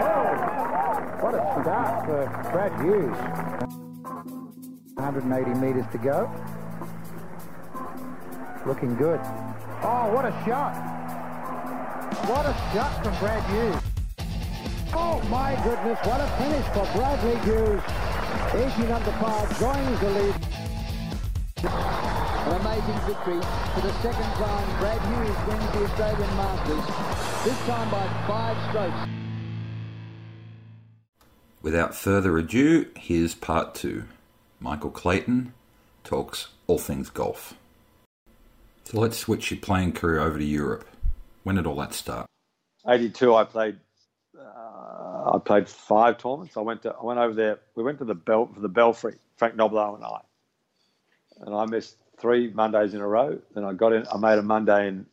What a start for Brad Hughes. 180 metres to go. Looking good. Oh, what a shot. What a shot from Brad Hughes. Oh, my goodness, what a finish for Bradley Hughes. 18 under par, joins the lead. An amazing victory for the second time. Brad Hughes wins the Australian Masters, this time by five strokes. Without further ado, here's part two. Michael Clayton talks all things golf. So let's switch your playing career over to Europe. When did all that start? 82, I played. Uh, I played five tournaments. I went to. I went over there. We went to the Bel for the Belfry. Frank Nobilo and I. And I missed three Mondays in a row. Then I got in. I made a Monday in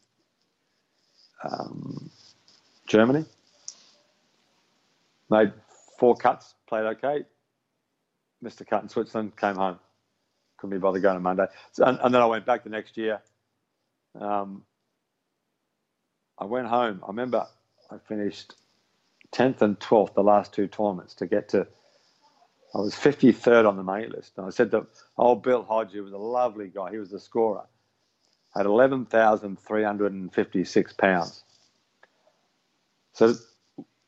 um, Germany. Made four cuts. Played okay. Missed a cut in Switzerland. Came home. Couldn't be bothered going on Monday. So, and, and then I went back the next year. Um, I went home. I remember I finished 10th and 12th, the last two tournaments, to get to. I was 53rd on the main list. And I said that old Bill Hodge, who was a lovely guy, he was the scorer, had 11,356 pounds. So,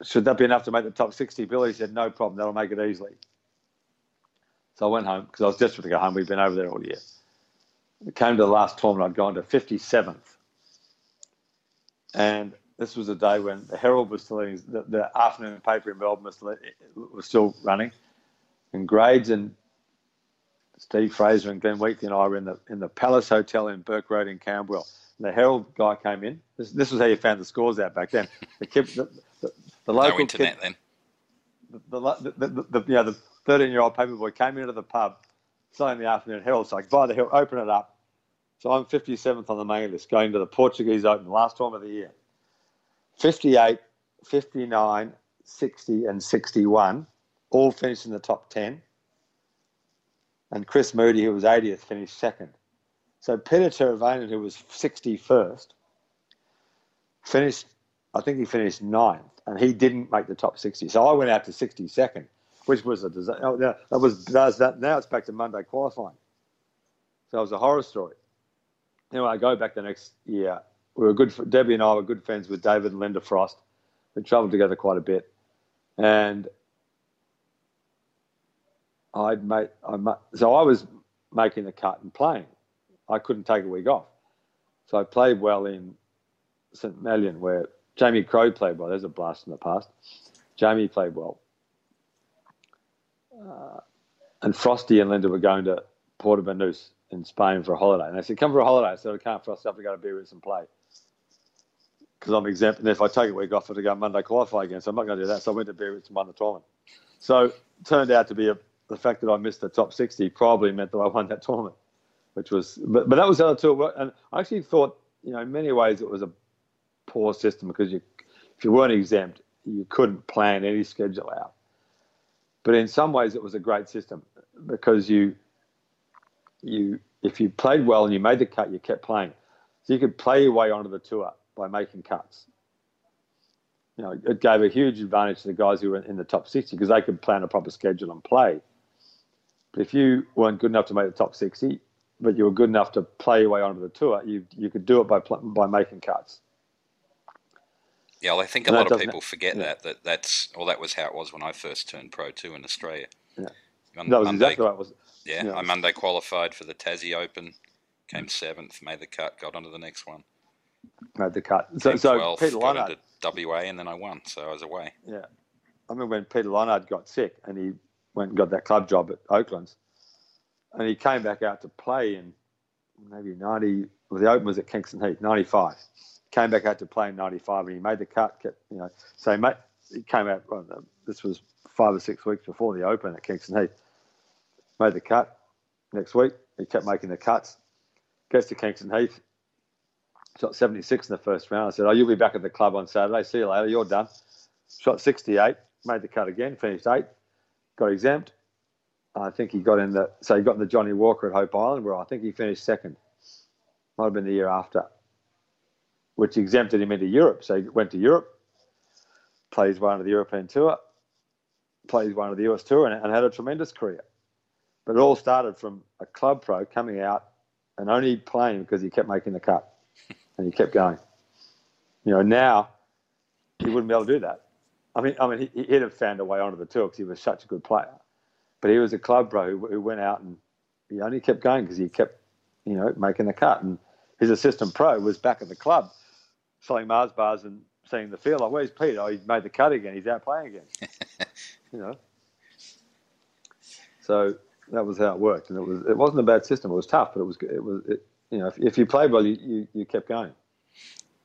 should that be enough to make the top 60? Bill, he said, no problem, that'll make it easily. So I went home because I was desperate to go home. We'd been over there all year. It came to the last tournament, I'd gone to 57th. And this was a day when the Herald was still the, the afternoon paper in Melbourne was still, was still running. And Grades and Steve Fraser and Glenn Wheatley and I were in the in the Palace Hotel in Burke Road in Camberwell. And the Herald guy came in. This, this was how you found the scores out back then. The the, the, local no internet kid, then. the, the, the, the, you know, the 13 year old paper boy came into the pub, selling the afternoon Herald. So I buy the Herald, open it up. So I'm 57th on the main list, going to the Portuguese Open, last time of the year. 58, 59, 60, and 61, all finished in the top 10. And Chris Moody, who was 80th, finished second. So Peter Teravainen, who was 61st, finished, I think he finished ninth, and he didn't make the top 60. So I went out to 62nd, which was a disaster. Oh, that was that. Now it's back to Monday qualifying. So it was a horror story. Anyway, I go back the next year. We were good. Debbie and I were good friends with David and Linda Frost. We travelled together quite a bit, and I'd made. I ma- so I was making the cut and playing. I couldn't take a week off, so I played well in St Mellion, where Jamie Crow played well. There's a blast in the past. Jamie played well, uh, and Frosty and Linda were going to Porto Banús in Spain for a holiday. And they said, come for a holiday. I said, I can't Frosty. us. I have got to to Biarritz and play. Because I'm exempt. And if I take a week off, I have to go Monday qualify again. So I'm not going to do that. So I went to Biarritz and won the tournament. So turned out to be a, the fact that I missed the top 60 probably meant that I won that tournament, which was, but, but that was the other two. And I actually thought, you know, in many ways it was a poor system because you, if you weren't exempt, you couldn't plan any schedule out. But in some ways, it was a great system because you, you if you played well and you made the cut, you kept playing. So you could play your way onto the tour by making cuts. You know, it gave a huge advantage to the guys who were in the top 60 because they could plan a proper schedule and play. But if you weren't good enough to make the top 60, but you were good enough to play your way onto the tour, you you could do it by by making cuts. Yeah, well, I think a lot of people forget yeah. that that that's well, that was how it was when I first turned pro too in Australia. Yeah, on, that was Monday, exactly right. Was yeah, yeah, I Monday qualified for the Tassie Open, came seventh, made the cut, got onto the next one. Made the cut. So, so 12th, Peter got Lonard, into WA, and then I won, so I was away. Yeah, I remember when Peter Lonard got sick, and he went and got that club job at Oaklands, and he came back out to play in maybe ninety. Well, the Open was at Kingston Heath, ninety five. Came back out to play in ninety five, and he made the cut. Kept, you know, so he, made, he came out. This was five or six weeks before the Open at Kingston Heath made the cut next week. He kept making the cuts. Gets to Kingston Heath. Shot 76 in the first round. I said, Oh, you'll be back at the club on Saturday. See you later. You're done. Shot 68. Made the cut again. Finished eight. Got exempt. I think he got in the. So he got in the Johnnie Walker at Hope Island, where I think he finished second. Might have been the year after, which exempted him into Europe. So he went to Europe. plays one of the European Tour, plays one of the US Tour, and, and had a tremendous career. But it all started from a club pro coming out and only playing because he kept making the cut and he kept going. You know, now he wouldn't be able to do that. I mean, I mean, he, would have found a way onto the tour because he was such a good player. But he was a club pro who, who went out and he only kept going because he kept, you know, making the cut. And his assistant pro was back at the club selling Mars bars and seeing the field. Like, where's Pete? Oh, he's made the cut again. He's out playing again. you know. So that was how it worked, and it was it wasn't a bad system. It was tough, but it was it was it, you know if, if you played well, you, you, you kept going.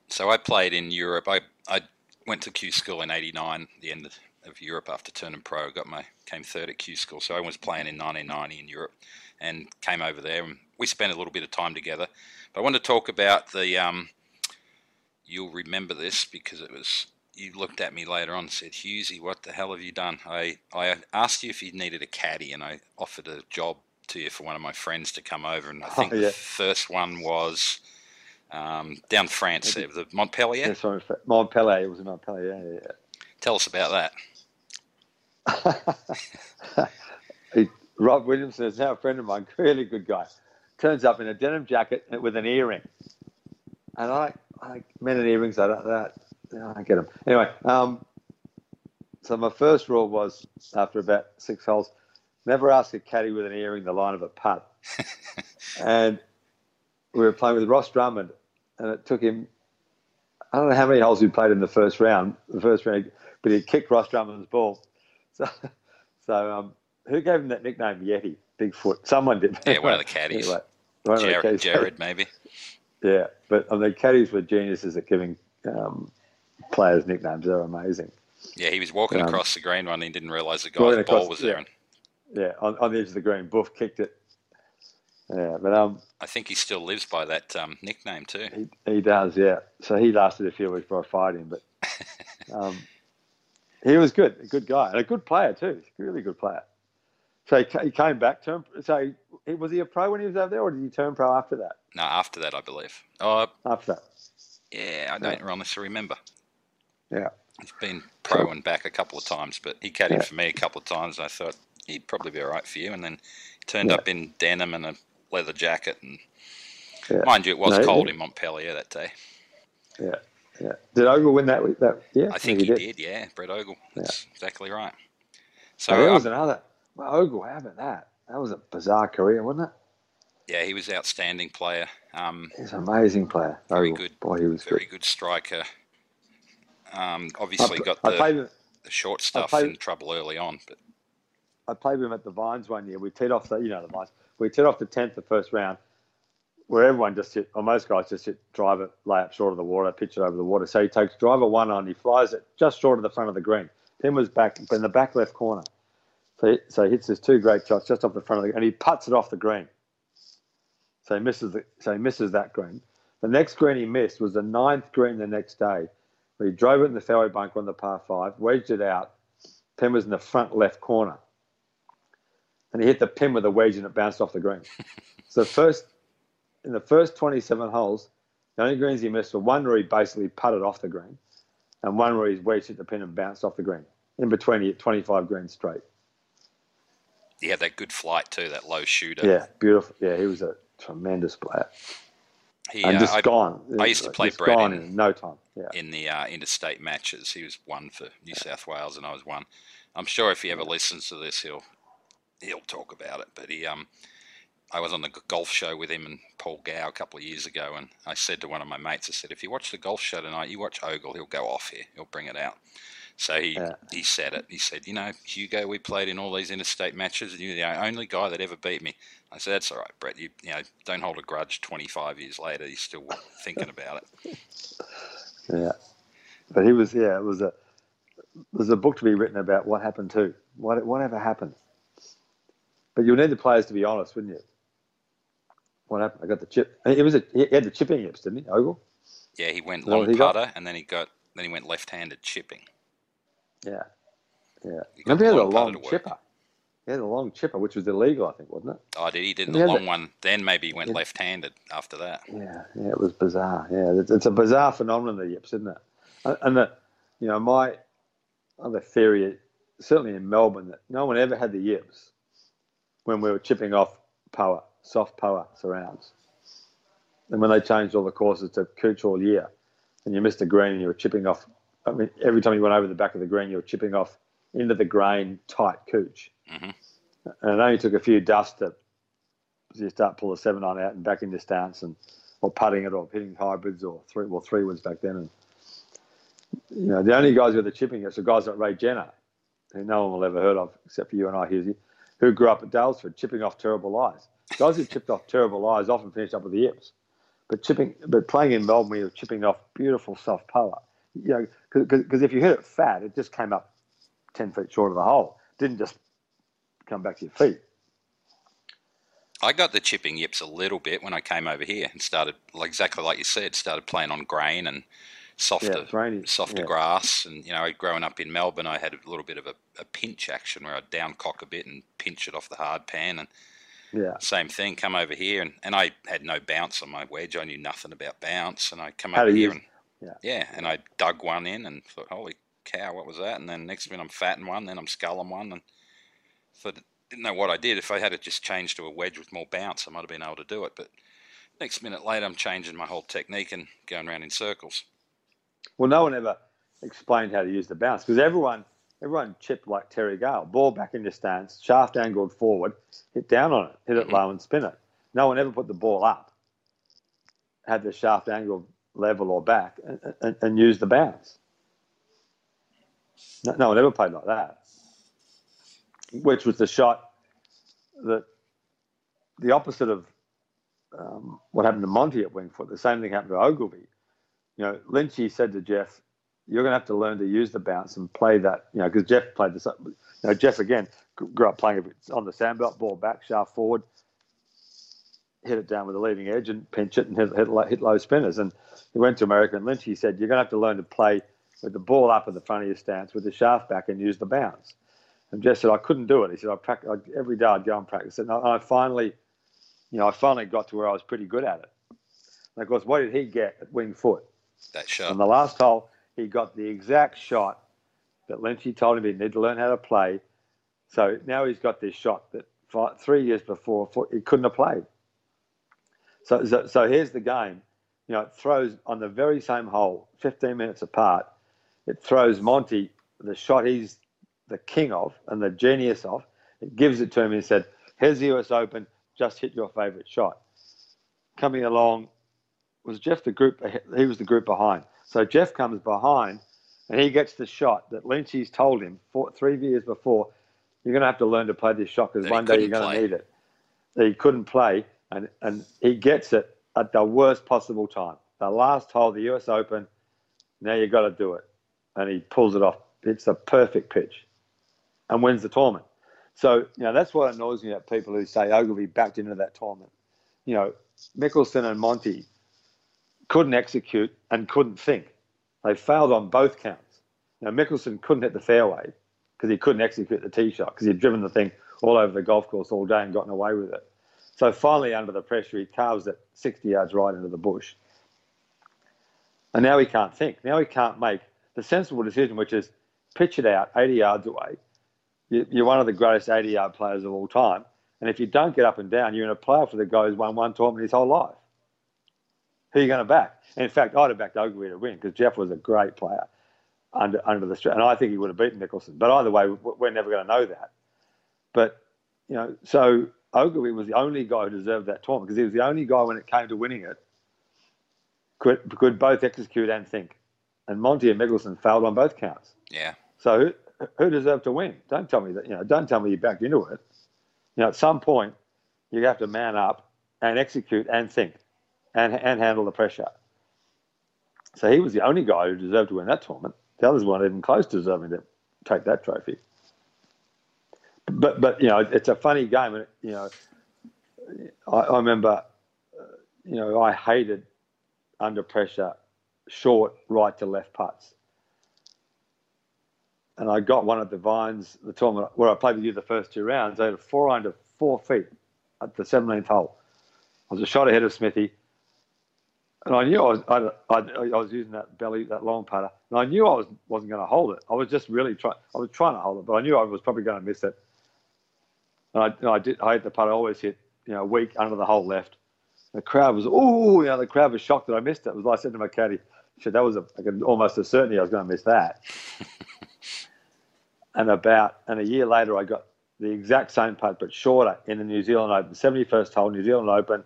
So I played in Europe. I I went to Q school in '89, the end of, of Europe after turning pro. Got my came third at Q school, so I was playing in 1990 in Europe, and came over there, and we spent a little bit of time together. But I want to talk about the um, you'll remember this because it was you looked at me later on and said, Hughesy, what the hell have you done? I, I asked you if you needed a caddy and I offered a job to you for one of my friends to come over. And I think oh, yeah. the first one was um, down France there, the Montpellier. Yes, Montpellier. It was in Montpellier, yeah, yeah. Tell us about that. Rob Williamson is now a friend of mine, really good guy. Turns up in a denim jacket with an earring. And I, I men and earrings, I don't, that, I get them. Anyway, um, so my first rule was after about six holes, never ask a caddy with an earring the line of a putt. and we were playing with Ross Drummond, and it took him. I don't know how many holes he played in the first round. The first round, but he kicked Ross Drummond's ball. So, so um, who gave him that nickname, Yeti, Bigfoot? Someone did. Yeah, one of the caddies. Anyway, Jared, the caddies. Jared, maybe. Yeah, but I mean, caddies were geniuses at giving um, players' nicknames. They're amazing. Yeah, he was walking um, across the green one and he didn't realise the guy's across, ball was there. Yeah, yeah on, on, the edge of the green. Buff kicked it. Yeah, but um, I think he still lives by that um, nickname too. He, he, does, yeah. So he lasted a few weeks before I fired him, but um, he was good, a good guy, and a good player too. Really good player. So he, he came back to him. So he, was he a pro when he was over there, or did he turn pro after that? No, after that, I believe. Oh, after that. Yeah, I don't yeah. honestly remember. Yeah. He's been pro and back a couple of times, but he caddied yeah. for me a couple of times. And I thought he'd probably be all right for you. And then he turned yeah. up in denim and a leather jacket. And mind you, it was no, cold in Montpellier that day. Yeah, yeah. Did Ogle win that? That yeah, I think he, did. did. Yeah, Brett Ogle. That's exactly right. So oh, there was um, another. Well, Ogle, how about that? That was a bizarre career, wasn't it? Yeah, he was an outstanding player. Um, He's an amazing player. Very Ogle. good. Boy, he was very good, good striker. Um, obviously, I, got the, the short stuff played, in trouble early on. But I played with him at the Vines one year. We teed off the, you know, the Vines. We teed off the tenth the first round, where everyone just hit, or most guys just hit drive it, lay up short of the water, pitch it over the water. So he takes driver one on, he flies it just short of the front of the green. Tim was back in the back left corner. So he, so he hits his two great shots just off the front of the, and he puts it off the green. So he misses the, so he misses that green. The next green he missed was the ninth green the next day where he drove it in the fairway bunker on the par five, wedged it out. Pin was in the front left corner. And he hit the pin with a wedge and it bounced off the green. so first, in the first 27 holes, the only greens he missed were one where he basically putted off the green and one where he wedged hit the pin and bounced off the green. In between, he hit 25 greens straight. He had that good flight too, that low shooter. Yeah, beautiful. Yeah, he was a tremendous player. He, and uh, just I, gone. I used to play Brad in, no time. Yeah. In the uh, interstate matches, he was one for New. South Wales, and I was one. I'm sure if he ever listens to this, he'll he'll talk about it. But he, um, I was on the golf show with him and Paul Gow a couple of years ago, and I said to one of my mates, I said, if you watch the golf show tonight, you watch Ogle, he'll go off here, he'll bring it out. So he, yeah. he said it. He said, you know, Hugo, we played in all these interstate matches, and you're the only guy that ever beat me. I said, that's all right, Brett. You, you know, don't hold a grudge 25 years later. You're still thinking about it. Yeah. But he was, yeah, it was a, there's a book to be written about what happened too. What, whatever happened. But you'll need the players to be honest, wouldn't you? What happened? I got the chip. It was a, he had the chipping hips, didn't he, Ogle? Yeah, he went long he putter, got? and then he got then he went left-handed chipping. Yeah, yeah. Remember he had a long chipper. He had a long chipper, which was illegal, I think, wasn't it? Oh, did he? Did the long one? Then maybe he went yeah. left-handed after that. Yeah, yeah, it was bizarre. Yeah, it's, it's a bizarre phenomenon, the yips, isn't it? And the, you know, my other theory, certainly in Melbourne, that no one ever had the yips when we were chipping off poa, soft poa surrounds. And when they changed all the courses to cooch all year, and you missed a green and you were chipping off, I mean, every time you went over the back of the green, you were chipping off into the grain tight cooch. Mm-hmm. And it only took a few dusts to you start pull the seven iron out and back into stance and or putting it or hitting hybrids or three well three woods back then and you know the only guys with the chipping it's the guys like Ray Jenner, who no one will ever heard of except for you and I, Hughesy, who grew up at Daylesford chipping off terrible lies. Guys who chipped off terrible lies often finished up with the yips. But chipping, but playing in Melbourne, you're chipping off beautiful soft poa. You know, because if you hit it fat, it just came up ten feet short of the hole. didn't just come back to your feet. I got the chipping yips a little bit when I came over here and started, exactly like you said, started playing on grain and softer, yeah, softer yeah. grass. And you know, growing up in Melbourne, I had a little bit of a, a pinch action where I'd down cock a bit and pinch it off the hard pan. And yeah. same thing, come over here and, and I had no bounce on my wedge. I knew nothing about bounce, and I come How over here you- and yeah. yeah, and I dug one in and thought, holy cow, what was that? And then next minute I'm fatting one, then I'm sculling one, and thought didn't know what I did. If I had it just changed to a wedge with more bounce, I might have been able to do it. But next minute later, I'm changing my whole technique and going around in circles. Well, no one ever explained how to use the bounce because everyone everyone chipped like Terry Gale, ball back into stance, shaft angled forward, hit down on it, hit it mm-hmm. low and spin it. No one ever put the ball up, had the shaft angled level or back, and, and, and used the bounce. No, no one ever played like that. Which was the shot that the opposite of um, what happened to Monty at Winged Foot. The same thing happened to Ogilvy you know, Lynchy said to Jeff, "You're going to have to learn to use the bounce and play that." You know, because Jeff played this. You know, Jeff again grew up playing on the sandbelt, ball back, shaft forward, hit it down with the leading edge and pinch it and hit, hit, hit low spinners. And he went to America and Lynchy said, "You're going to have to learn to play with the ball up in the front of your stance with the shaft back and use the bounce." And Jess said, "I couldn't do it." He said, "I practice every day. I'd go and practice it." And I finally, you know, I finally got to where I was pretty good at it. And of course, what did he get at Winged Foot? That shot. On the last hole, he got the exact shot that Lynchy told him he needed to learn how to play. So now he's got this shot that five, three years before four, he couldn't have played. So, so, so here's the game. You know, it throws on the very same hole, 15 minutes apart. It throws Monty the shot he's the king of and the genius of. It gives it to him and said, "Here's the U.S. Open. Just hit your favourite shot." Coming along was Jeff the group. He was the group behind. So Jeff comes behind, and he gets the shot that Lynchy's told him four, three years before. You're going to have to learn to play this shot because one day you're going to need it. He couldn't play, and and he gets it at the worst possible time. The last hole, the U.S. Open. Now you've got to do it, and he pulls it off. It's a perfect pitch, and wins the tournament. So you know that's what annoys me about people who say oh, Ogilvy backed into that tournament. You know, Mickelson and Monty couldn't execute and couldn't think. They failed on both counts. Now Mickelson couldn't hit the fairway because he couldn't execute the tee shot because he'd driven the thing all over the golf course all day and gotten away with it. So finally, under the pressure, he carves it 60 yards right into the bush. And now he can't think. Now he can't make the sensible decision, which is pitch it out 80 yards away. You- You're one of the greatest 80 yard players of all time. And if you don't get up and down, you're in a playoff for the guy who's won one tournament his whole life. Who are you going to back? And in fact, I'd have backed Ogilvy to win because Jeff was a great player under under the and I think he would have beaten Mickelson. But either way, we're never going to know that. But you know, so Ogilvy was the only guy who deserved that tournament because he was the only guy when it came to winning it could could both execute and think. And Monty and Mickelson failed on both counts. Yeah. So who, who deserved to win? Don't tell me that. You know, don't tell me you backed into it. You know, at some point, you have to man up and execute and think, and and handle the pressure. So he was the only guy who deserved to win that tournament. The others weren't even close to deserving to take that trophy. But but you know, it's a funny game, and you know, I, I remember, uh, you know, I hated under pressure, short right to left putts and I got one at the Vines, the tournament where I played with you the first two rounds. I had a four under four feet at the 17th hole. I was a shot ahead of Smithy. and I knew I was I, I, I, was using that belly that long putter, and I knew I was wasn't going to hold it. I was just really trying. I was trying to hold it, but I knew I was probably going to miss it. And I, I did. I had the putter always hit, you know, weak under the hole left. The crowd was, oh, you know, the crowd was shocked that I missed it. It was like I said to my caddy, said that was a, like almost a certainty I was going to miss that. and about and a year later, I got the exact same putt but shorter in the New Zealand Open, 71st hole New Zealand Open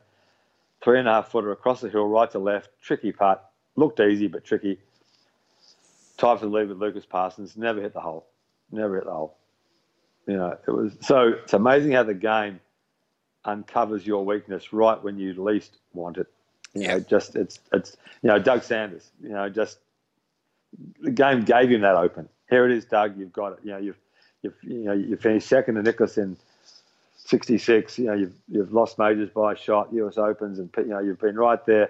three and a half footer across the hill, right to left, tricky putt. Looked easy, but tricky. Tied for the lead with Lucas Parsons. Never hit the hole. Never hit the hole. You know, it was so. It's amazing how the game uncovers your weakness right when you least want it. You yeah. know, just it's it's you know Doug Sanders. You know, just the game gave him that open. Here it is, Doug. You've got it. You know, you've you've you know you finished second to Nicklaus in 66. You know, you've you've lost majors by a shot, U.S. Opens, and you know you've been right there.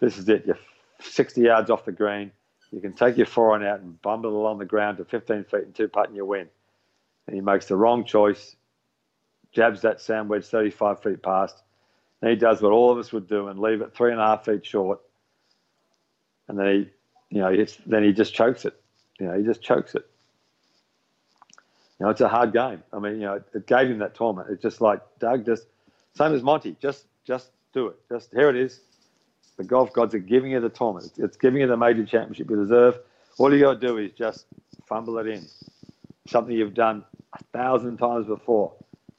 This is it. You're 60 yards off the green. You can take your forehand out and bumble it along the ground to 15 feet and two putt, and you win. And he makes the wrong choice, jabs that sand wedge 35 feet past. And he does what all of us would do and leave it three and a half feet short. And then he, you know, then he just chokes it. You know, he just chokes it. You know, it's a hard game. I mean, you know, it gave him that tournament. It's just like Doug, just same as Monty. Just, just do it. Just here it is. The golf gods are giving you the tournament. It's giving you the major championship you deserve. All you got to do is just fumble it in. Something you've done a thousand times before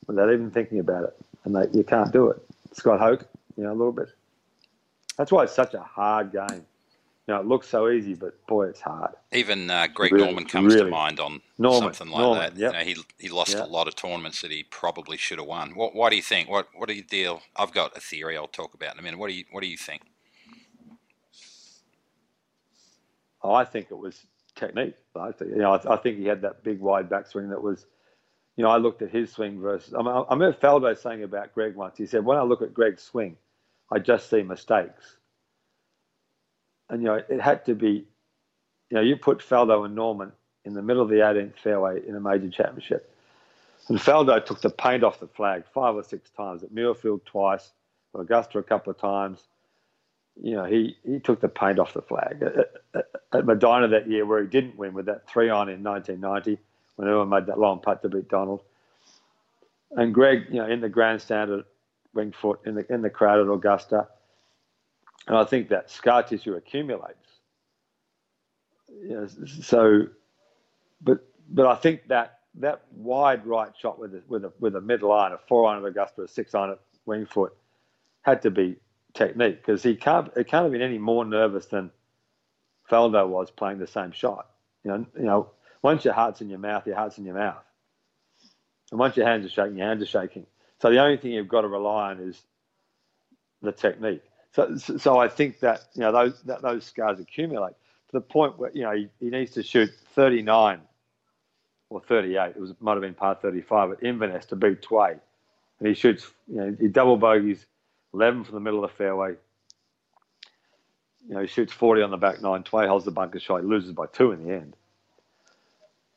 without even thinking about it, and they, you can't do it. Scott Hoch, you know, a little bit. That's why it's such a hard game You know, it looks so easy, but boy, it's hard. Even uh, Greg really, Norman comes really. to mind on Norman, something like Norman, that. Yep. You know, he he lost yep. a lot of tournaments that he probably should have won. What what do you think? What what do you deal? I've got a theory I'll talk about in a minute. What do you what do you think? I think it was technique. I think you know I, I think he had that big wide backswing that was. You know, I looked at his swing versus. I, I remember Faldo saying about Greg once. He said, "When I look at Greg's swing, I just see mistakes." and you know it had to be, you know, you put Faldo and Norman in the middle of the 18th fairway in a major championship, and Faldo took the paint off the flag five or six times at Muirfield twice, at Augusta a couple of times. You know, he, he took the paint off the flag uh, uh, uh, at, at, at that year, where he didn't win with that three on in 1990 when everyone made that long putt to beat Donald. And Greg, you know, in the grandstand at Winged Foot, in the in the crowd at Augusta, and I think that scar tissue accumulates. You know, so, but but I think that that wide right shot with a, with a with a middle iron, a four iron of Augusta, a six iron at Winged Foot, had to be technique because he can't it can't have been any more nervous than Faldo was playing the same shot. You know, you know, once your heart's in your mouth, your heart's in your mouth, and once your hands are shaking, your hands are shaking. So the only thing you've got to rely on is the technique. So, so I think that you know those that those scars accumulate to the point where you know he, he needs to shoot 39 or 38. It was might have been par 35 at Inverness to beat Tway, and he shoots you know he double bogeys 11 from the middle of the fairway. You know he shoots 40 on the back nine. Tway holds the bunker shot. He loses by two in the end.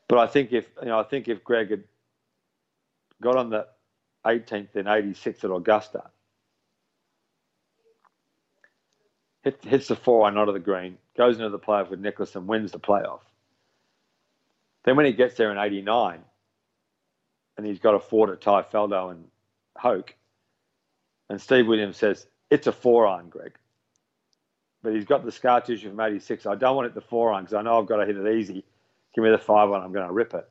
But I think if you know I think if Greg had got on the 18th and 86 at Augusta hit, hits the four iron onto the green, goes into the playoff with Nicklaus and wins the playoff. Then when he gets there in 89 and he's got a four to tie Faldo and Hoch, and Steve Williams says, It's a four iron, Greg. But he's got the scar tissue from 86. I don't want it the four iron because I know I've got to hit it easy. Give me the five iron, I'm going to rip it.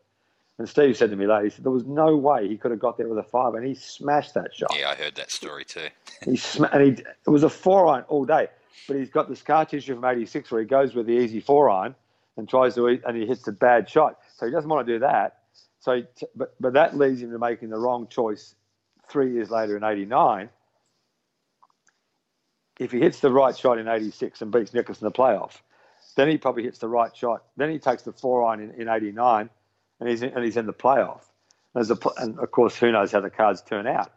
And Steve said to me later, he said, there was no way he could have got there with a five, and he smashed that shot. Yeah, I heard that story too. he sma- and he, it was a four iron all day but he's got the scar tissue from 86 where he goes with the easy four iron and tries to eat, and he hits a bad shot. So he doesn't want to do that. So, but, but that leads him to making the wrong choice three years later in 89. If he hits the right shot in 86 and beats Nicklaus in the playoff, then he probably hits the right shot. Then he takes the four iron in, in 89 and he's in, and he's in the playoff. A, and of course, who knows how the cards turn out.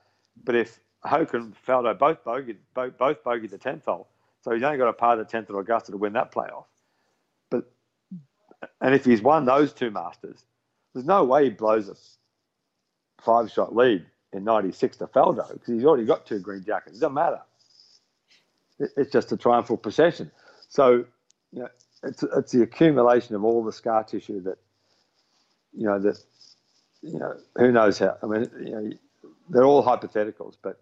But if Hoch and Faldo both bogeyed, both, both bogeyed the 10th hole, so he's only got a par the 10th at Augusta to win that playoff. But And if he's won those two Masters, there's no way he blows a five shot lead in 96 to Faldo because he's already got two green jackets. It doesn't matter. It, it's just a triumphal procession. So, you know, it's it's the accumulation of all the scar tissue that, you know, that, you know, who knows how. I mean, you know, they're all hypotheticals, but,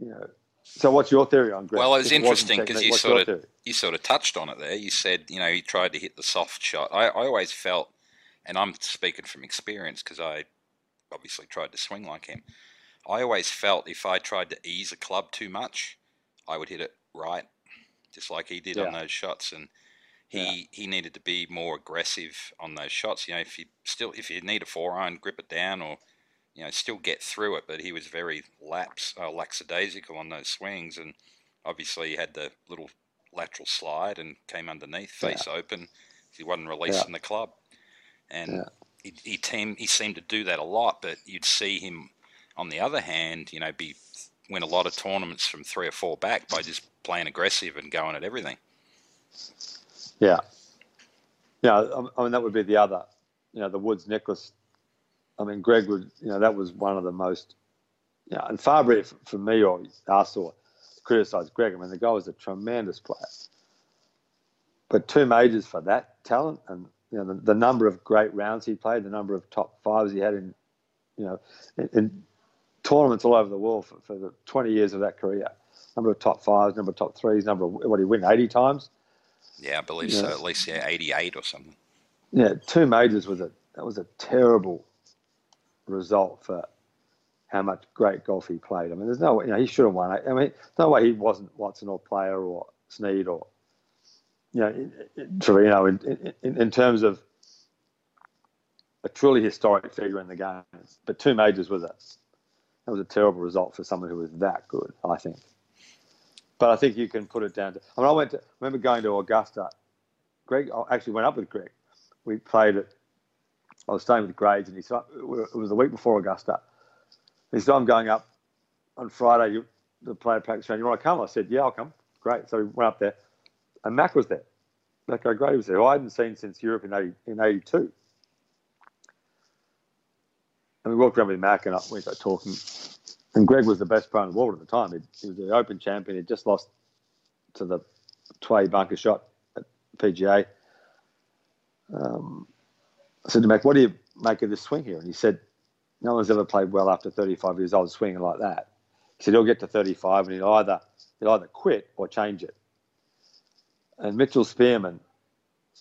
you know. So, what's your theory on Greg? Well, it was If interesting because you sort of you sort of touched on it there. You said you know he tried to hit the soft shot. I, I always felt, and I'm speaking from experience because I obviously tried to swing like him. I always felt if I tried to ease a club too much, I would hit it right, just like he did on those shots. And he he needed to be more aggressive on those shots. You know, if you still if you need a four iron, grip it down or you know still get through it. But he was very lax, uh, lackadaisical on those swings, and obviously he had the little lateral slide and came underneath, face open. He wasn't releasing the club, and Yeah. he he, team, he seemed to do that a lot. But you'd see him, on the other hand, you know, be win a lot of tournaments from three or four back by just playing aggressive and going at everything. Yeah. Yeah, I- mean, that would be the other, you know, the Woods Nicklaus. I mean, Greg would, you know, that was one of the most, you know, and far be it from me or us or criticise Greg. I mean, the guy was a tremendous player. But two majors for that talent and, you know, the, the number of great rounds he played, the number of top fives he had in, you know, in tournaments all over the world for, for the 20 years of that career. Number of top fives, number of top threes, number of, what he win, 80 times? Yeah, I believe Yeah. so. At least yeah, eighty-eight or something. Yeah, two majors was a that was a terrible result for how much great golf he played. I mean, there's no way, you know, he should have won. I mean, no way he wasn't Watson or Player or Snead or, you know, in, in, you know, in, in, in terms of a truly historic figure in the game. But two majors was a that was a terrible result for someone who was that good. I think. But I think you can put it down to. I mean, I went to. I remember going to Augusta. Greg I actually went up with Greg. We played it. I was staying with Grades, and he said oh, it was the week before Augusta. He said, "I'm going up on Friday. You, the player practice round. You want to come?" I said, "Yeah, I'll come." Great. So we went up there, and Mac was there. Mac O'Grady was there, who I hadn't seen since Europe in 80, in '82. And we walked around with Mac, and I- we got talking. And Greg was the best player in the world at the time. He, he was the Open champion. He'd just lost to the Tway bunker shot at PGA. Um, I said to Mac, "What do you make of this swing here?" And he said, "No one's ever played well after 35 years old swinging like that." He said he'll get to 35 and he'll either he'll either quit or change it. And Mitchell Spearman,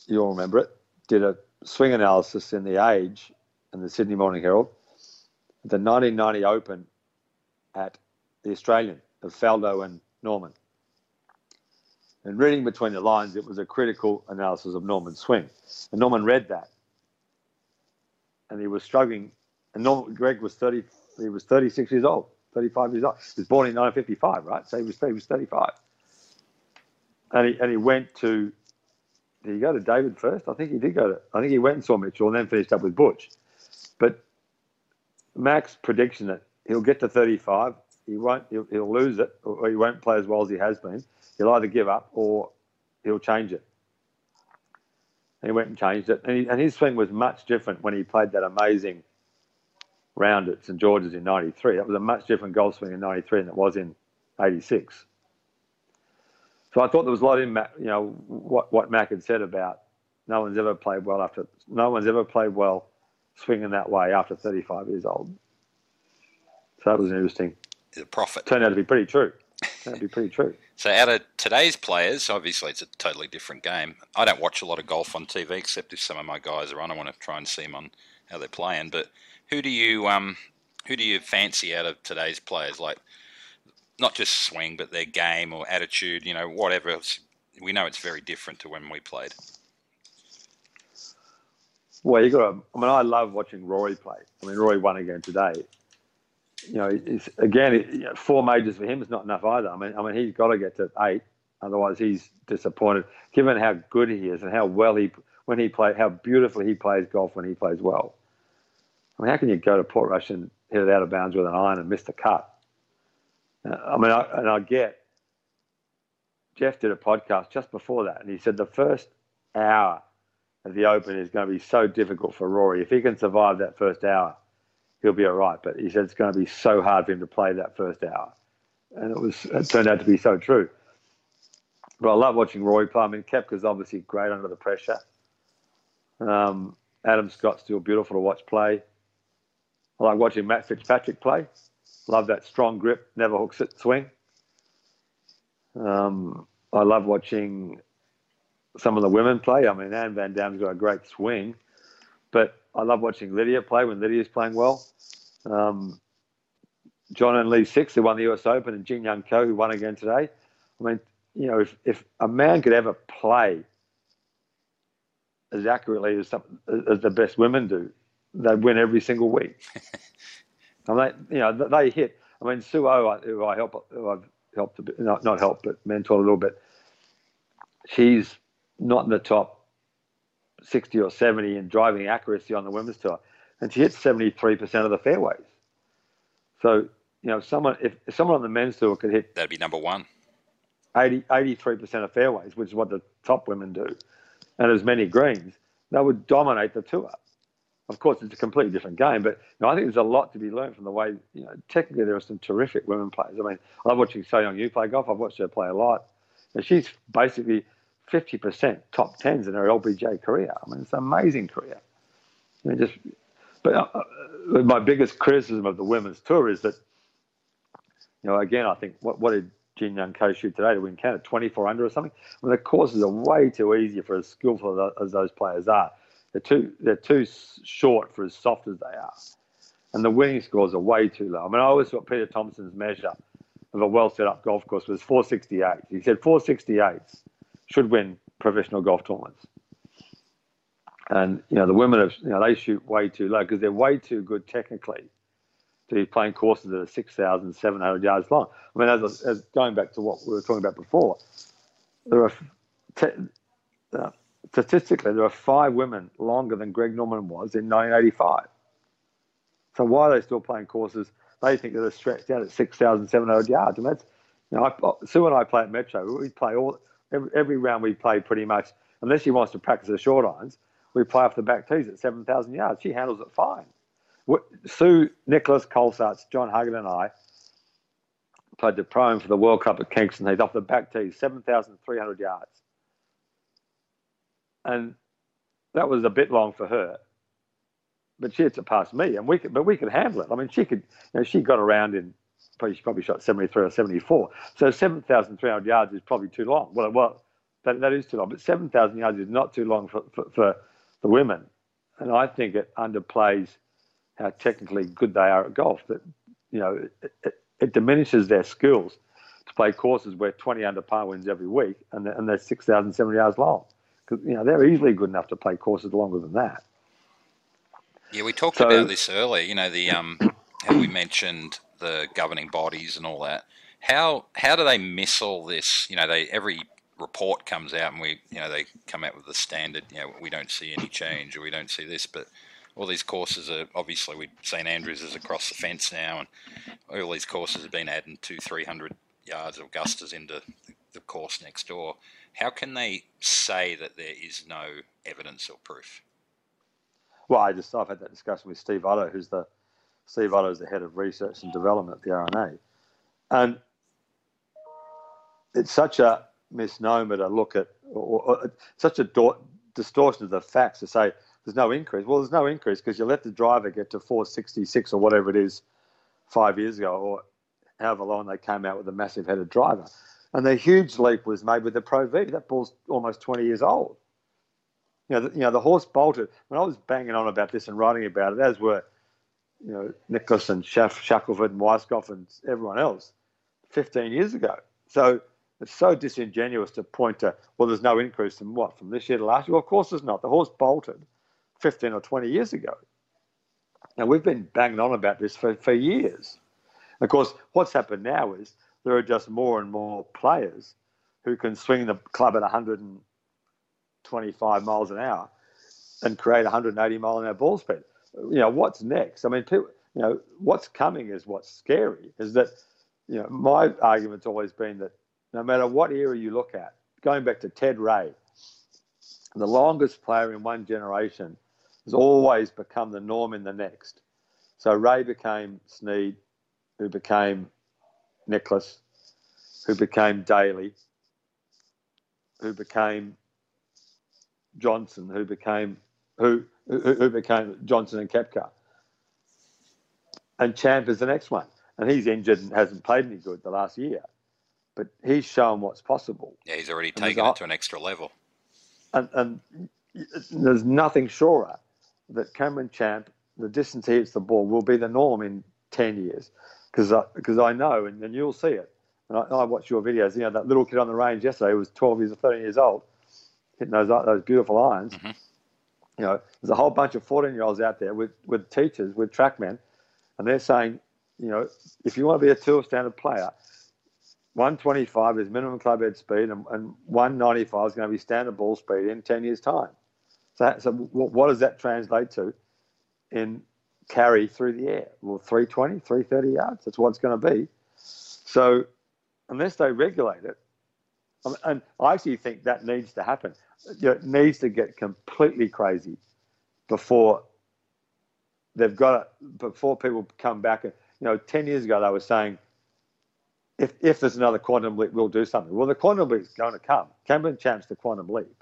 you'll remember it, did a swing analysis in the Age and the Sydney Morning Herald, the 1990 Open at the Australian of Faldo and Norman. And reading between the lines, it was a critical analysis of Norman's swing. And Norman read that, and he was struggling. And Norman, Greg was 30. He was 36 years old, 35 years old. He was born in 1955, right? So he was he was 35. And he and he went to. Did he go to David first? I think he did go to. I think he went and saw Mitchell, and then finished up with Butch. But Mac's prediction that he'll get to 35, he won't. He'll, he'll lose it, or he won't play as well as he has been. He'll either give up or he'll change it. And he went and changed it. And, he, and his swing was much different when he played that amazing round at St George's in 93. That was a much different golf swing in 93 than it was in 86. So I thought there was a lot in Mac, you know, what, what Mac had said about no one's ever played well after, no one's ever played well swinging that way after 35 years old. So that was interesting. A prophet. Turned out to be pretty true. Turned out to be pretty true. So out of today's players, obviously it's a totally different game. I don't watch a lot of golf on TV, except if some of my guys are on. I want to try and see them on how they're playing. But who do you um, who do you fancy out of today's players? Like not just swing, but their game or attitude. You know, whatever. Else. We know it's very different to when we played. Well, you got to. I mean, I love watching Rory play. I mean, Rory won again today. You know, it's, again, it, you know, four majors for him is not enough either. I mean, I mean, he's got to get to eight, otherwise he's disappointed. Given how good he is and how well he when he play, how beautifully he plays golf when he plays well. I mean, how can you go to Portrush and hit it out of bounds with an iron and miss the cut? Uh, I mean, I, and I get. Jeff did a podcast just before that, and he said the first hour the Open is going to be so difficult for Rory. If he can survive that first hour, he'll be all right. But he said it's going to be so hard for him to play that first hour, and it was it turned out to be so true. But I love watching Roy play. I mean, Koepka's obviously great under the pressure. Um, Adam Scott's still beautiful to watch play. I like watching Matt Fitzpatrick play. Love that strong grip, never hooks it swing. Um, I love watching some of the women play. I mean, Anne Van Dam's got a great swing, but I love watching Lydia play when Lydia's playing well. Um, Jeongeun Lee Six, who won the US Open, and Jin Young Ko, who won again today. I mean, you know, if, if a man could ever play as accurately as, some, as the best women do, they'd win every single week. I mean, you know, they hit. I mean, Sue O, who I help, who I've helped a bit, not, not helped, but mentored a little bit. She's not in the top 60 or 70 in driving accuracy on the women's tour, and she hits 73% of the fairways. So, you know, someone if, if someone on the men's tour could hit that'd be number one. 80, 83% of fairways, which is what the top women do, and as many greens, they would dominate the tour. Of course, it's a completely different game, but you know, I think there's a lot to be learned from the way, you know, technically there are some terrific women players. I mean, I love watching So Yeon Ryu play golf. I've watched her play a lot. And she's basically 50% top tens in her LPGA career. I mean, it's an amazing career. I mean, just, but uh, uh, my biggest criticism of the women's tour is that, you know, again, I think what, what did Jin Young Ko shoot today to win Canada? 24 under or something? I mean, the courses are way too easy for as skillful as those players are. They're too, they're too short for as soft as they are. And the winning scores are way too low. I mean, I always thought Peter Thomson's measure of a well set up golf course was 468. He said 468 should win professional golf tournaments. And you know the women have you know they shoot way too low because they're way too good technically to be playing courses that are six thousand seven hundred yards long. I mean, as, as, going back to what we were talking about before, there are te- uh, statistically there are five women longer than Greg Norman was in 1985. So why are they still playing courses? They think that are stretched out at six thousand seven hundred yards, and that's you know I, Su and I play at Metro. We play all every, round we play pretty much, unless she wants to practice the short irons, we play off the back tees at 7,000 yards. She handles it fine. Su, Nicolas Colsaerts, John Huggin, and I played the pro for the World Cup at Kingston Heath off the back tees, 7,300 yards. And that was a bit long for her. But she had to pass me, and we could, but we could handle it. I mean, she could, you know, she got around in probably she probably shot 73 or 74. So 7,300 yards is probably too long. Well, well, that, that is too long. But 7,000 yards is not too long for, for, for the women. And I think it underplays how technically good they are at golf. That, you know, it, it, it diminishes their skills to play courses where 20 under par wins every week and they're, and they're 6,700 yards long. Because, you know, they're easily good enough to play courses longer than that. Yeah, we talked so, about this earlier. You know, the um, how we mentioned the governing bodies and all that. How how do they miss all this? You know, they every report comes out and we you know they come out with the standard. You know, we don't see any change or we don't see this, but all these courses are obviously we St Andrews is across the fence now, and all these courses have been adding two three hundred yards of Augustas into the course next door. How can they say that there is no evidence or proof? Well, I just I've had that discussion with Steve Otto, who's the Steve Otto is the head of research and development at the R&A. And it's such a misnomer to look at, or, or such a do- distortion of the facts to say there's no increase. Well, there's no increase because you let the driver get to 466 or whatever it is five years ago, or however long they came out with a massive headed driver. And the huge leap was made with the Pro V. That ball's almost 20 years old. You know, the, you know, the horse bolted. When I was banging on about this and writing about it, as were you know, Nicklaus and Schaff, Shackelford and Weiskopf and everyone else 15 years ago. So it's so disingenuous to point to, well, there's no increase from what, from this year to last year? Well, of course there's not. The horse bolted 15 or 20 years ago. Now, we've been banging on about this for, for years. Of course, what's happened now is there are just more and more players who can swing the club at 125 miles an hour and create 180 mile an hour ball speed you know, what's next? I mean, people, you know, what's coming is what's scary. Is that, you know, my argument's always been that no matter what era you look at, going back to Ted Ray, the longest player in one generation has always become the norm in the next. So Ray became Snead, who became Nicklaus, who became Daly, who became Johnson, who became who who, who became Johnson and Koepka, and Champ is the next one, and he's injured and hasn't played any good the last year, but he's shown what's possible. Yeah, he's already taken it to an extra level. And, and there's nothing surer that Cameron Champ, the distance he hits the ball, will be the norm in 10 years. Because I, cause I know, and, and you'll see it. And I, I watch your videos. You know, that little kid on the range yesterday was 12 years or 13 years old, hitting those, those beautiful irons. Mm-hmm. You know, there's a whole bunch of 14 year olds out there with, with teachers, with trackmen, and they're saying, you know, if you want to be a tour standard player, 125 is minimum club head speed, and, and 195 is going to be standard ball speed in 10 years' time. So, so what does that translate to in carry through the air? Well, 320, 330 yards. That's what it's going to be. So, unless they regulate it, and I actually think that needs to happen. It needs to get completely crazy before they've got it, before people come back. And, you know, 10 years ago, they were saying, if, if there's another quantum leap, we'll do something. Well, the quantum leap is going to come. Cameron Champ's the quantum leap.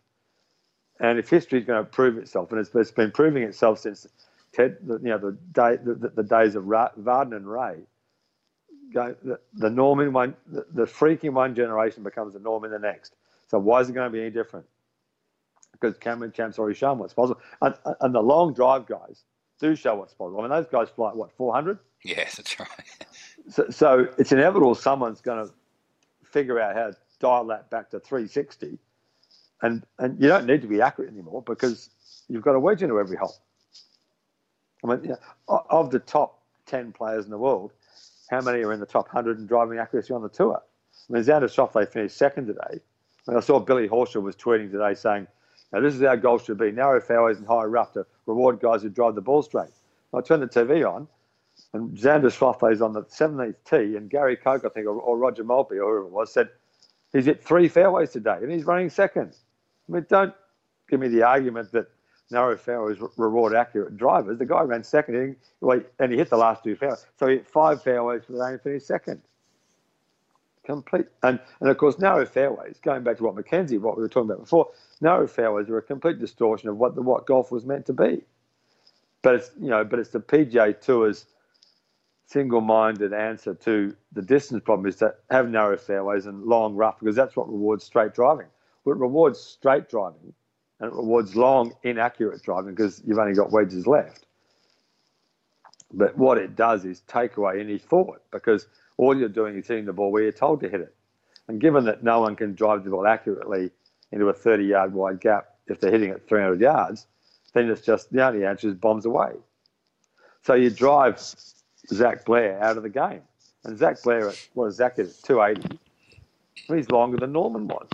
And if history is going to prove itself, and it's, it's been proving itself since Ted, you know, the, day, the, the days of Ra- Vardon and Ray, go, the, the norm in one, the, the freak in one generation becomes the norm in the next. So why is it going to be any different? Because Cameron Champ's already shown what's possible. And, and the long drive guys do show what's possible. I mean, those guys fly, what, 400? Yeah, that's right. so, so it's inevitable someone's going to figure out how to dial that back to 360 and and you don't need to be accurate anymore because you've got a wedge into every hole. I mean, you know, of the top ten players in the world, how many are in the top hundred in driving accuracy on the tour? I mean, Xander Schauffele finished second today. Mean, I saw Billy Horschel was tweeting today saying, "Now this is our goal should be: narrow fairways and high rough to reward guys who drive the ball straight." I turned the TV on, and Xander Schauffele is on the 17th tee, and Gary Koch, I think, or, or Roger Maltbie, or whoever it was, said he's hit three fairways today, and he's running second. I mean, don't give me the argument that narrow fairways reward accurate drivers. The guy ran second, and he, and he hit the last two fairways. So he hit five fairways for the day and finished second. Complete. And, and of course, narrow fairways, going back to what Mackenzie, what we were talking about before, narrow fairways are a complete distortion of what the what golf was meant to be. But it's you know, but it's the PGA Tour's single-minded answer to the distance problem is to have narrow fairways and long rough because that's what rewards straight driving. What rewards straight driving and it rewards long, inaccurate driving because you've only got wedges left. But what it does is take away any thought because all you're doing is hitting the ball where you're told to hit it. And given that no one can drive the ball accurately into a 30 yard wide gap if they're hitting it 300 yards, then it's just the only answer is bombs away. So you drive Zac Blair out of the game. And Zac Blair, at, what is Zac at 280? He's longer than Norman was.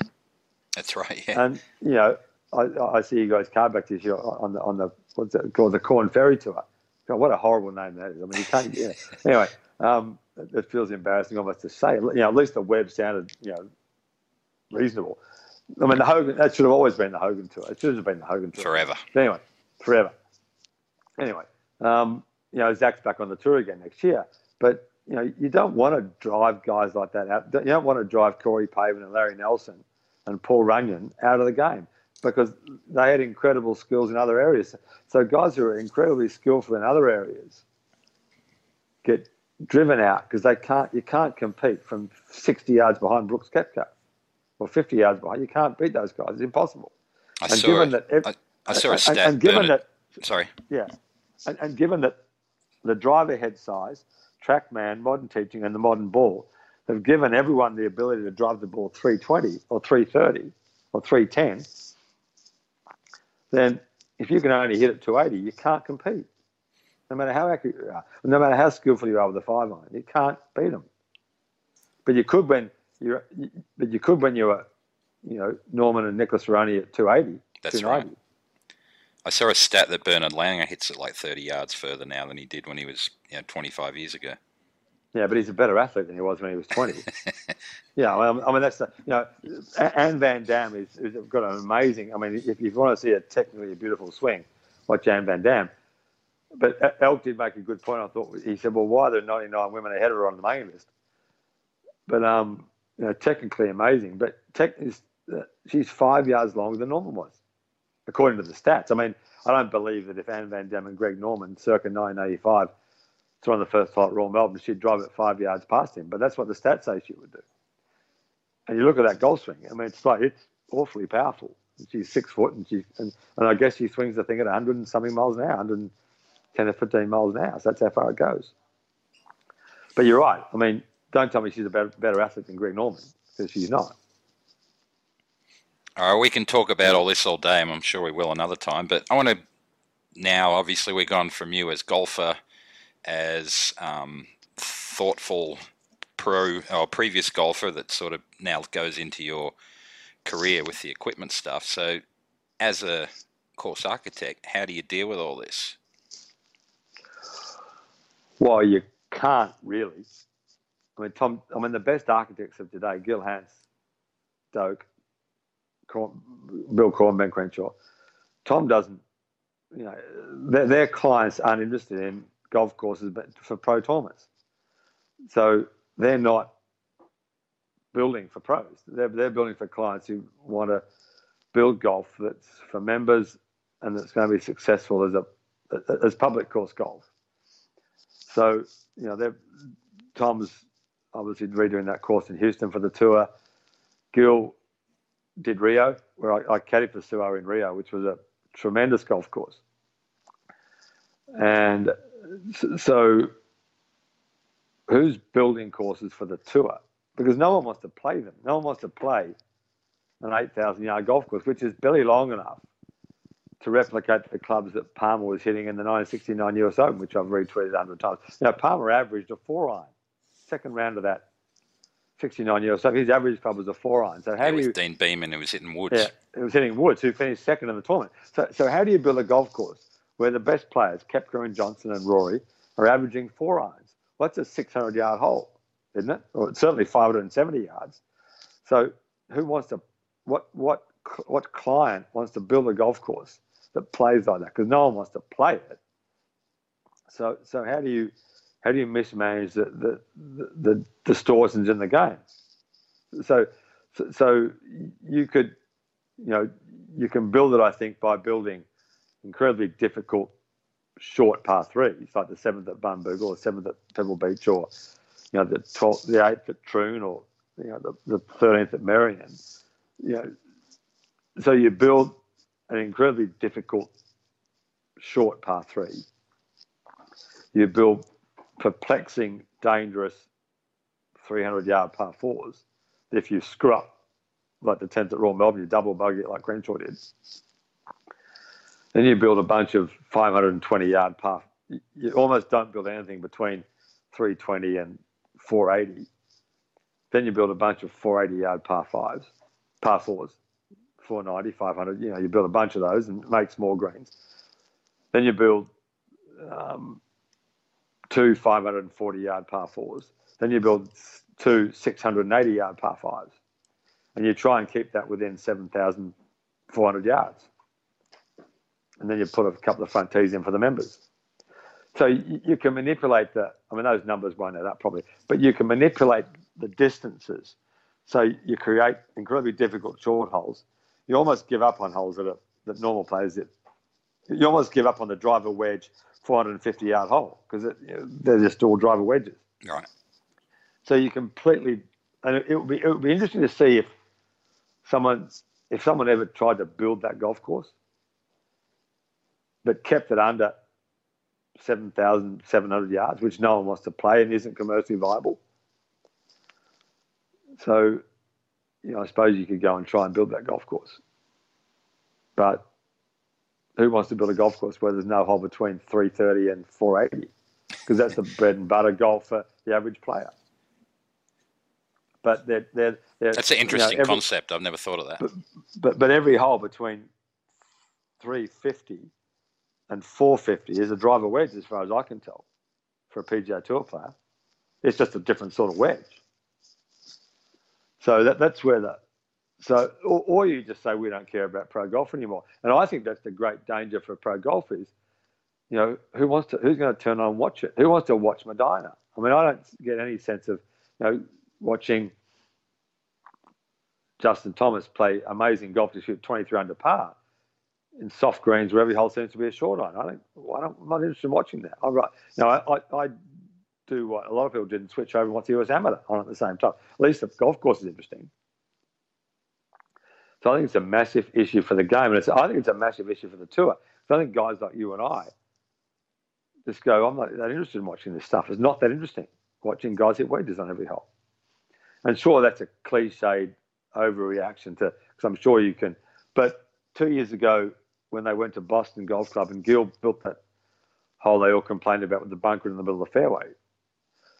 That's right. Yeah. And you know, I, I see you guys car back this year on the on the what's it called the Korn Ferry Tour. God, what a horrible name that is. I mean, you can't. Yeah. anyway, um, it feels embarrassing almost to say. You know, at least the web sounded you know reasonable. I mean, the Hogan that should have always been the Hogan Tour. It should have been the Hogan Tour forever. But anyway, forever. Anyway, um, you know, Zac's back on the tour again next year, but you know, you don't want to drive guys like that out. You don't want to drive Corey Pavin and Larry Nelson and Paul Runyon out of the game because they had incredible skills in other areas. So guys who are incredibly skillful in other areas get driven out because they can't. You can't compete from 60 yards behind Brooks Koepka or 50 yards behind. You can't beat those guys. It's impossible. I and saw given that I, I, saw a stat. And, and given Bernard, that, sorry. Yeah, and, and given that the driver head size, TrackMan, modern teaching, and the modern ball have given everyone the ability to drive the ball 320 or 330 or 310, then if you can only hit it 280, you can't compete. No matter how accurate you are, no matter how skillful you are with the five iron, you can't beat them. But you could when you're, but you could when you were, you know, Norman and Nicklaus were only at 280. That's right. I saw a stat that Bernard Langer hits it like 30 yards further now than he did when he was you know, 25 years ago. Yeah, but he's a better athlete than he was when he was 20. yeah, I mean, I mean, that's the, you know, Anne Van Dam is, is got an amazing, I mean, if, you want to see a technically beautiful swing, watch Anne Van Dam. But Elk did make a good point. I thought he said, "Well, why are there 99 women ahead of her on the main list?" But um, you know, technically amazing. But tech is she's five yards longer than Norman was, according to the stats. I mean, I don't believe that if Anne Van Dam and Greg Norman, circa 1985, threw on the first flight Royal Melbourne, she'd drive it five yards past him. But that's what the stats say she would do. And you look at that golf swing. I mean, it's like it's awfully powerful. She's six foot, and she and, and I guess she swings the thing at 100 and something miles an hour, 110 or 15 miles an hour. So that's how far it goes. But you're right. I mean, don't tell me she's a better, better athlete than Greg Norman because she's not. All right, we can talk about all this all day, and I'm sure we will another time. But I want to now, obviously, we've gone from you as golfer, as um, thoughtful pro or previous golfer that sort of now goes into your career with the equipment stuff. So, as a course architect, how do you deal with all this? Well, you can't really. I mean, Tom. I mean, the best architects of today: Gil Hanse, Doak, Bill Coore, Ben Crenshaw. Tom doesn't. You know, their, their clients aren't interested in golf courses, but for pro tournaments. So they're not building for pros. They're, they're building for clients who want to build golf that's for members and that's going to be successful as a as public course golf. So you know, they're Tom's obviously redoing that course in Houston for the tour. Gil did Rio, where I, I caddied for Suo in Rio, which was a tremendous golf course. And so, who's building courses for the tour? Because no one wants to play them. No one wants to play an 8,000 yard golf course, which is barely long enough to replicate the clubs that Palmer was hitting in the 1969 US Open, which I've retweeted a 100 times. Now, Palmer averaged a four iron, second round of that 69 US Open. His average club was a four iron. So how yeah, do you? Deane Beman, who was hitting Woods. Yeah, it was hitting Woods, who finished second in the tournament. So, so how do you build a golf course where the best players, Koepka and Johnson and Rory, are averaging four irons? What's a 600 yard hole, isn't it? Or certainly 570 yards. So who wants to? What what what client wants to build a golf course that plays like that? Because no one wants to play it. So so how do you how do you mismanage the the, the, the distortions in the game? So so you could you know you can build it. I think by building incredibly difficult short par threes, like the seventh at Barnbougle or the seventh at Pebble Beach, or you know the 12th, the eighth at Troon, or you know the thirteenth at Merion. You know, so you build an incredibly difficult short par three. You build perplexing, dangerous 300 yard par fours. If you screw up like the 10th at Royal Melbourne, you double bogey it like Crenshaw did. Then you build a bunch of 520 yard par. You almost don't build anything between 320 and 480. Then you build a bunch of 480 yard par fives, par fours, 490, 500. You know, you build a bunch of those and make small greens. Then you build um, two 540 yard par fours. Then you build two 680 yard par fives. And you try and keep that within 7,400 yards. And then you put a couple of front tees in for the members. So you, you can manipulate the, I mean, those numbers won't add up probably, but you can manipulate the distances. So you create incredibly difficult short holes. You almost give up on holes that, are, that normal players did. You almost give up on the driver wedge 450 yard hole because you know, they're just all driver wedges. Right. So you completely, and it, it would be it would be interesting to see if someone if someone ever tried to build that golf course, but kept it under 7,700 yards, which no one wants to play and isn't commercially viable. So, you know, I suppose you could go and try and build that golf course. But who wants to build a golf course where there's no hole between 330 and 480? Because that's the bread and butter golf for the average player. But they're, they're, they're That's an interesting you know, every, concept. I've never thought of that. But, but, but every hole between 350 and 450 is a driver wedge, as far as I can tell, for a PGA Tour player. It's just a different sort of wedge. So that, that's where the so or, or, you just say we don't care about pro golf anymore. And I think that's the great danger for pro golf is, you know, who wants to who's going to turn on and watch it? Who wants to watch Medinah? I mean, I don't get any sense of you know watching Justin Thomas play amazing golf to shoot 23 under par in soft greens where every hole seems to be a short iron. I well, I am not interested in watching that. I'm right. I, I, I, do what a lot of people did and switch over and watch the US Amateur on at the same time. At least the golf course is interesting. So I think it's a massive issue for the game, and it's, I think it's a massive issue for the tour. So I think guys like you and I just go, I'm not that interested in watching this stuff. It's not that interesting watching guys hit wedges on every hole. And sure, that's a cliched overreaction to, because I'm sure you can. But two years ago, when they went to Boston Golf Club and Gil built that hole they all complained about with the bunker in the middle of the fairway,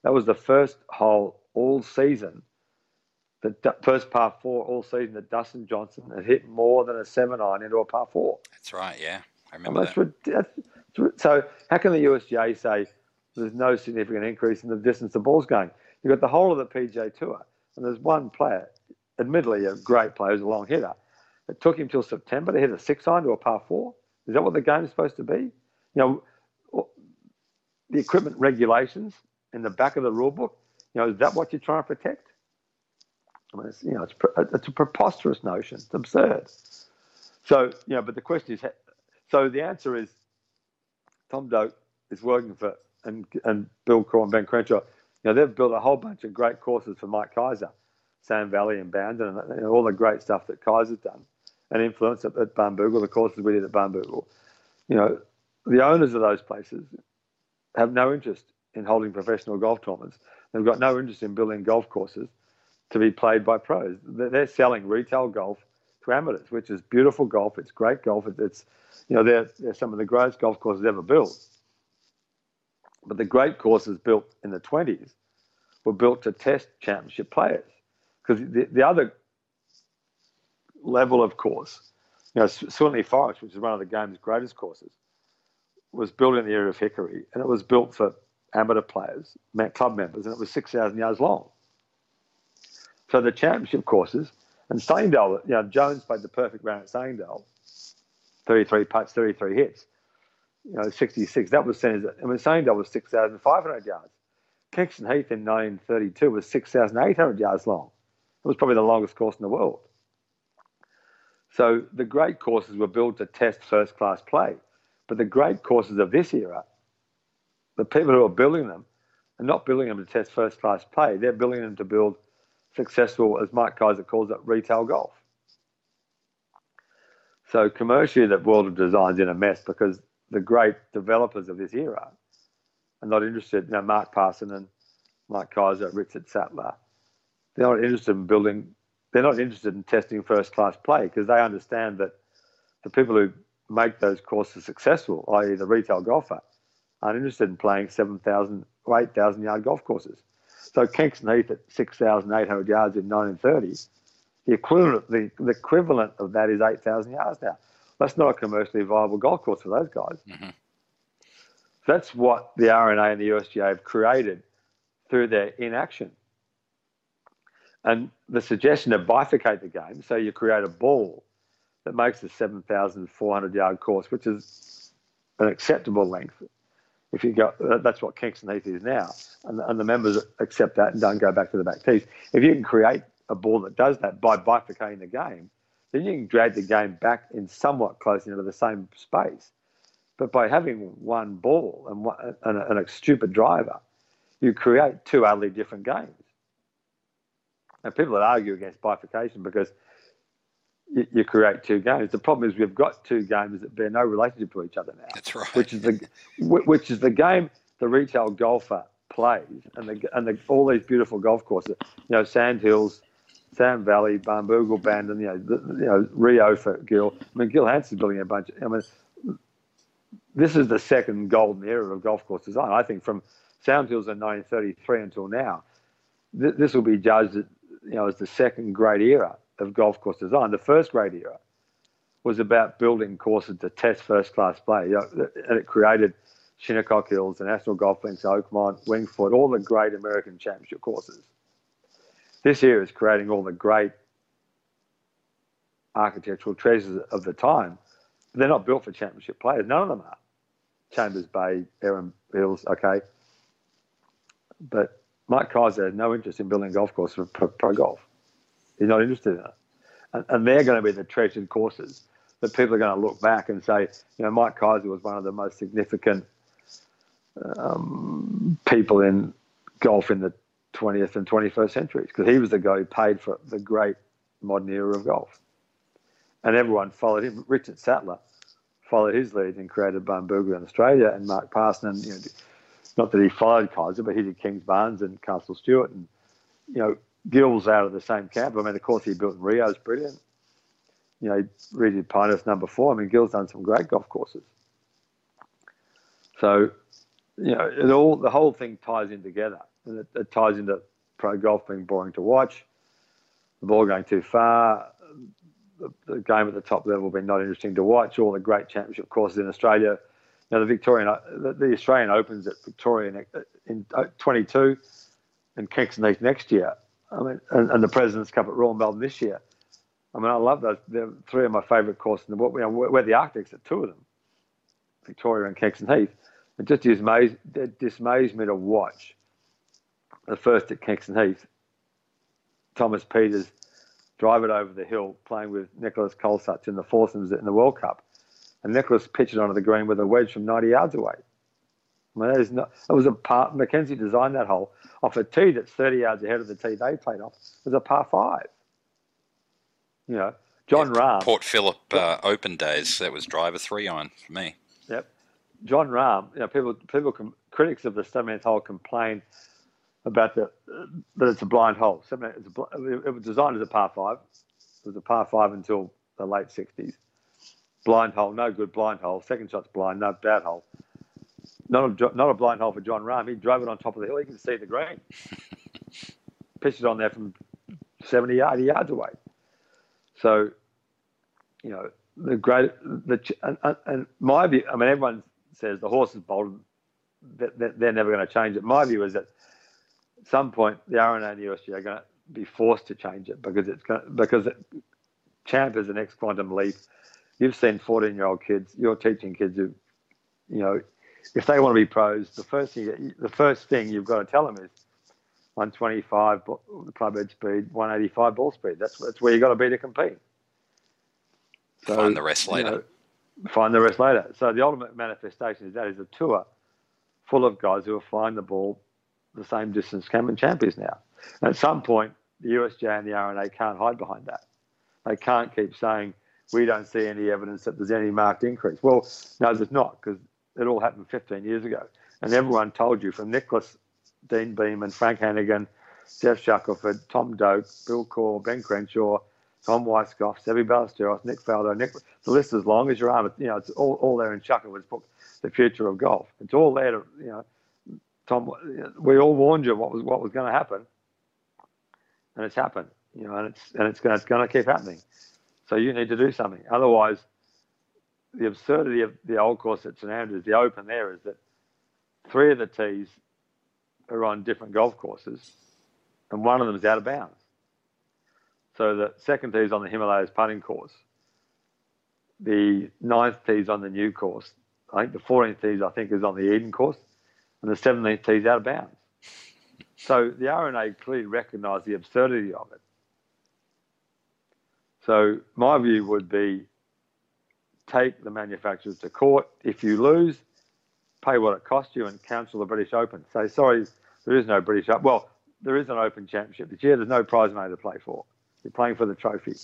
that was the first hole all season, the first par four all season that Dustin Johnson had hit more than a seven iron into a par four. That's right, yeah. I remember that's that. That's, so how can the USGA say there's no significant increase in the distance the ball's going? You've got the whole of the PGA Tour, and there's one player, admittedly a great player, who's a long hitter. It took him till September to hit a six iron to a par four. Is that what the game is supposed to be? You know, the equipment regulations in the back of the rule book. You know, is that what you're trying to protect? I mean, it's, you know, it's, uh, it's a preposterous notion. It's absurd. So, you know, but the question is, so the answer is, Tom Doak is working for and and Bill Coore and Ben Crenshaw. You know, they've built a whole bunch of great courses for Mike Keiser, Sand Valley and Bandon, and know, all the great stuff that Keiser's done and influence at, at Barnbougle, the courses we did at Barnbougle. You know, the owners of those places have no interest in holding professional golf tournaments. They've got no interest in building golf courses to be played by pros. They're selling retail golf to amateurs, which is beautiful golf. It's great golf. It's, you know, they're, they're some of the greatest golf courses ever built. But the great courses built in the 20s were built to test championship players. Because the, the other level of course, you know, Swinley Forest, which is one of the game's greatest courses, was built in the area of Hickory, and it was built for amateur players, club members, and it was 6,000 yards long. So the championship courses, and Sunningdale, you know, Jones played the perfect round at Sunningdale, 33 putts, 33 hits, you know, 66. That was seen as, I mean, Sunningdale was 6,500 yards. Kingston Heath in 1932 was 6,800 yards long. It was probably the longest course in the world. So the great courses were built to test first class play. But the great courses of this era, the people who are building them are not building them to test first class play. They're building them to build successful, as Mike Keiser calls it, retail golf. So commercially, the world of design's in a mess because the great developers of this era are not interested. You know, Mark Parsinen and Mike Keiser, Richard Sattler, they're not interested in building. They're not interested in testing first class play because they understand that the people who make those courses successful, i.e., the retail golfer, aren't interested in playing 7,000 or 8,000 yard golf courses. So Kingston Heath at 6,800 yards in 1930, the equivalent, the, the equivalent of that is 8,000 yards now. That's not a commercially viable golf course for those guys. Mm-hmm. That's what the R&A and the USGA have created through their inaction. And the suggestion to bifurcate the game, so you create a ball that makes a 7,400 yard course, which is an acceptable length. If you go, that's what Kingston Heath is now, and, and the members accept that and don't go back to the back tees. If you can create a ball that does that by bifurcating the game, then you can drag the game back in somewhat close into the same space. But by having one ball and, one, and, a, and a stupid driver, you create two utterly different games. And people that argue against bifurcation because you, you, create two games. The problem is we've got two games that bear no relationship to each other now. That's right. Which is the which is the game the retail golfer plays, and the and the, all these beautiful golf courses. You know, Sand Hills, Sand Valley, Barnbougle, Bandon. You know, the, you know Rio for Gil. I mean, Gil Hanse's building a bunch. Of, I mean, this is the second golden era of golf course design. I think from Sand Hills in 1933 until now, th- this will be judged, you know, as the second great era of golf course design. The first great era was about building courses to test first class play, you know, and it created Shinnecock Hills, the National Golf Links, Oakmont, Winged Foot, all the great American championship courses. This era is creating all the great architectural treasures of the time. But they're not built for championship players. None of them are. Chambers Bay, Erin Hills, okay. But Mike Keiser has no interest in building golf course for pro, golf. He's not interested in it. and, and they're going to be the treasured courses that people are going to look back and say, you know, Mike Keiser was one of the most significant um, people in golf in the 20th and 21st centuries because he was the guy who paid for the great modern era of golf. And everyone followed him. Richard Sattler followed his lead and created Barnbougle in Australia and Mark Parsinen. You know, not that he followed Keiser, but he did Kings Kingsbarns and Castle Stuart, And, you know, Gil's out of the same camp. I mean, of course, he built in Rio is brilliant. You know, he redid Pinehurst number four. I mean, Gil's done some great golf courses. So, you know, it all the whole thing ties in together, and it, it ties into pro golf being boring to watch, the ball going too far, the, the, game at the top level being not interesting to watch, all the great championship courses in Australia. Know, the Victorian, the, the Australian Opens at Victoria in, in uh, 22 and Kingston Heath next year. I mean, and, and, the President's Cup at Royal Melbourne this year. I mean, I love those. They're three of my favourite courses in the world. We're, the Arctics at two of them, Victoria and Kingston Heath. It just dismays, it dismays me to watch the first at Kingston Heath. Thomas Pieters drive it over the hill playing with Nicolas Colsaerts in the foursomes in the World Cup. And Nicolas pitched it onto the green with a wedge from 90 yards away. I mean, that, is not, that was a par. Mackenzie designed that hole off a tee that's 30 yards ahead of the tee they played off. It was a par five. You know, Jon yeah, Rahm. Port Phillip uh, Open days, that was driver three iron for me. Yep. Jon Rahm, you know, people, people, critics of the 17th hole complain about the that it's a blind hole. It's a, it was designed as a par five. It was a par five until the late 60s. Blind hole, no good blind hole. Second shot's blind, no bad hole. Not a, not a blind hole for Jon Rahm. He drove it on top of the hill. He can see the green. Pitched it on there from 70, 80 yards away. So, you know, the great, the, and, and my view, I mean, everyone says the horse is bolted, they're never going to change it. My view is that at some point the R&A and the USG are going to be forced to change it because it's going to, because it, champ is the next quantum leap. You've seen 14 year old kids, you're teaching kids who, you know, if they want to be pros, the first thing the first thing you've got to tell them is 125 club head speed, 185 ball speed. That's that's where you've got to be to compete. So, find the rest later. You know, find the rest later. So the ultimate manifestation is that is a tour full of guys who are flying the ball the same distance Cameron Champ is now. And at some point, the USGA and the R&A can't hide behind that. They can't keep saying we don't see any evidence that there's any marked increase. Well, no, there's not because it all happened 15 years ago, and everyone told you from Nicklaus Deane Beman, Frank Hannigan, Geoff Shackelford, Tom Doak, Bill Coore, Ben Crenshaw, Tom Weiskopf, Seve Ballesteros, Nick Faldo, Nick. The list is as long as your arm. You know, it's all, all there in Shackelford's book, The Future of Golf. It's all there to, you know, Tom, we all warned you what was what was going to happen, and it's happened. You know, and it's and it's going it's going to keep happening. So you need to do something. Otherwise, the absurdity of the old course at St Andrews, the open there, is that three of the tees are on different golf courses, and one of them is out of bounds. So the second tee is on the Himalayas putting course. The ninth tee is on the new course. I think the 14th tee, I think, is on the Eden course, and the 17th tee is out of bounds. So the R&A clearly recognised the absurdity of it. So my view would be take the manufacturers to court. If you lose, pay what it cost you and cancel the British Open. Say, sorry, there is no British Open. Well, there is an Open Championship this year. There's no prize money to play for. You're playing for the trophy.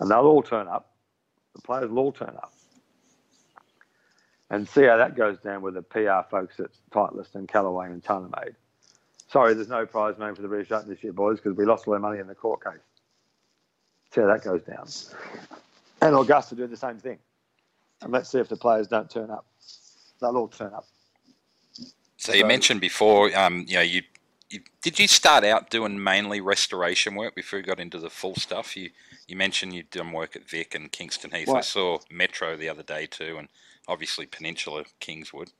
And they'll all turn up. The players will all turn up. And see how that goes down with the PR folks at Titleist and Callaway and TaylorMade. Sorry, there's no prize money for the British Open this year, boys, because we lost all our money in the court case. See how that goes down. And Augusta doing the same thing. And let's see if the players don't turn up. They'll all turn up. So, you mentioned before, um, you know, you, you, did you start out doing mainly restoration work before you got into the full stuff? You you mentioned you'd done work at Vic and Kingston Heath. I saw Metro the other day too, and obviously Peninsula Kingswood.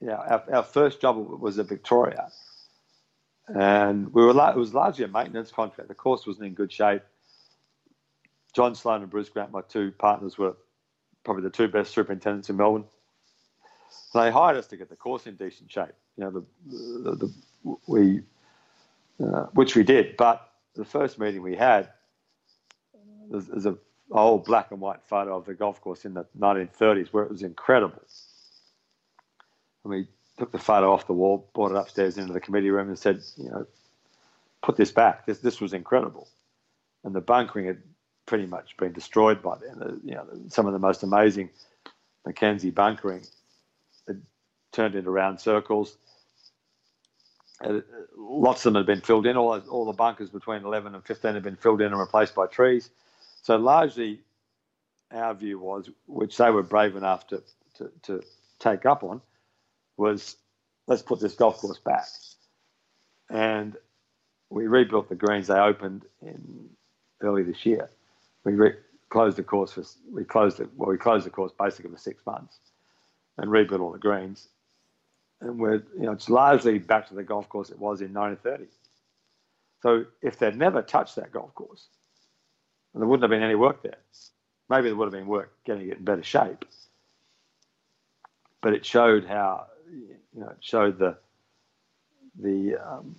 Yeah, our, our first job was at Victoria, and we were it was largely a maintenance contract. The course wasn't in good shape. John Sloan and Bruce Grant, my two partners, were probably the two best superintendents in Melbourne. They hired us to get the course in decent shape. You know, the, the, the we, uh, which we did. But the first meeting we had, there's, there's a old black and white photo of the golf course in the 1930s where it was incredible. And we took the photo off the wall, brought it upstairs into the committee room, and said, you know, put this back. This this was incredible. And the bunkering had pretty much been destroyed by then. You know, some of the most amazing Mackenzie bunkering had turned into round circles. Uh, lots of them had been filled in. All, all the bunkers between 11 and 15 had been filled in and replaced by trees. So largely, our view was, which they were brave enough to, to, to take up on, was let's put this golf course back. And we rebuilt the greens. They opened in early this year. We re- closed the course for we closed it. Well, we closed the course basically for six months, and rebuilt all the greens. And we're you know it's largely back to the golf course it was in 1930. So if they'd never touched that golf course, there wouldn't have been any work there. Maybe there would have been work getting it in better shape. But it showed how you know it showed the the um,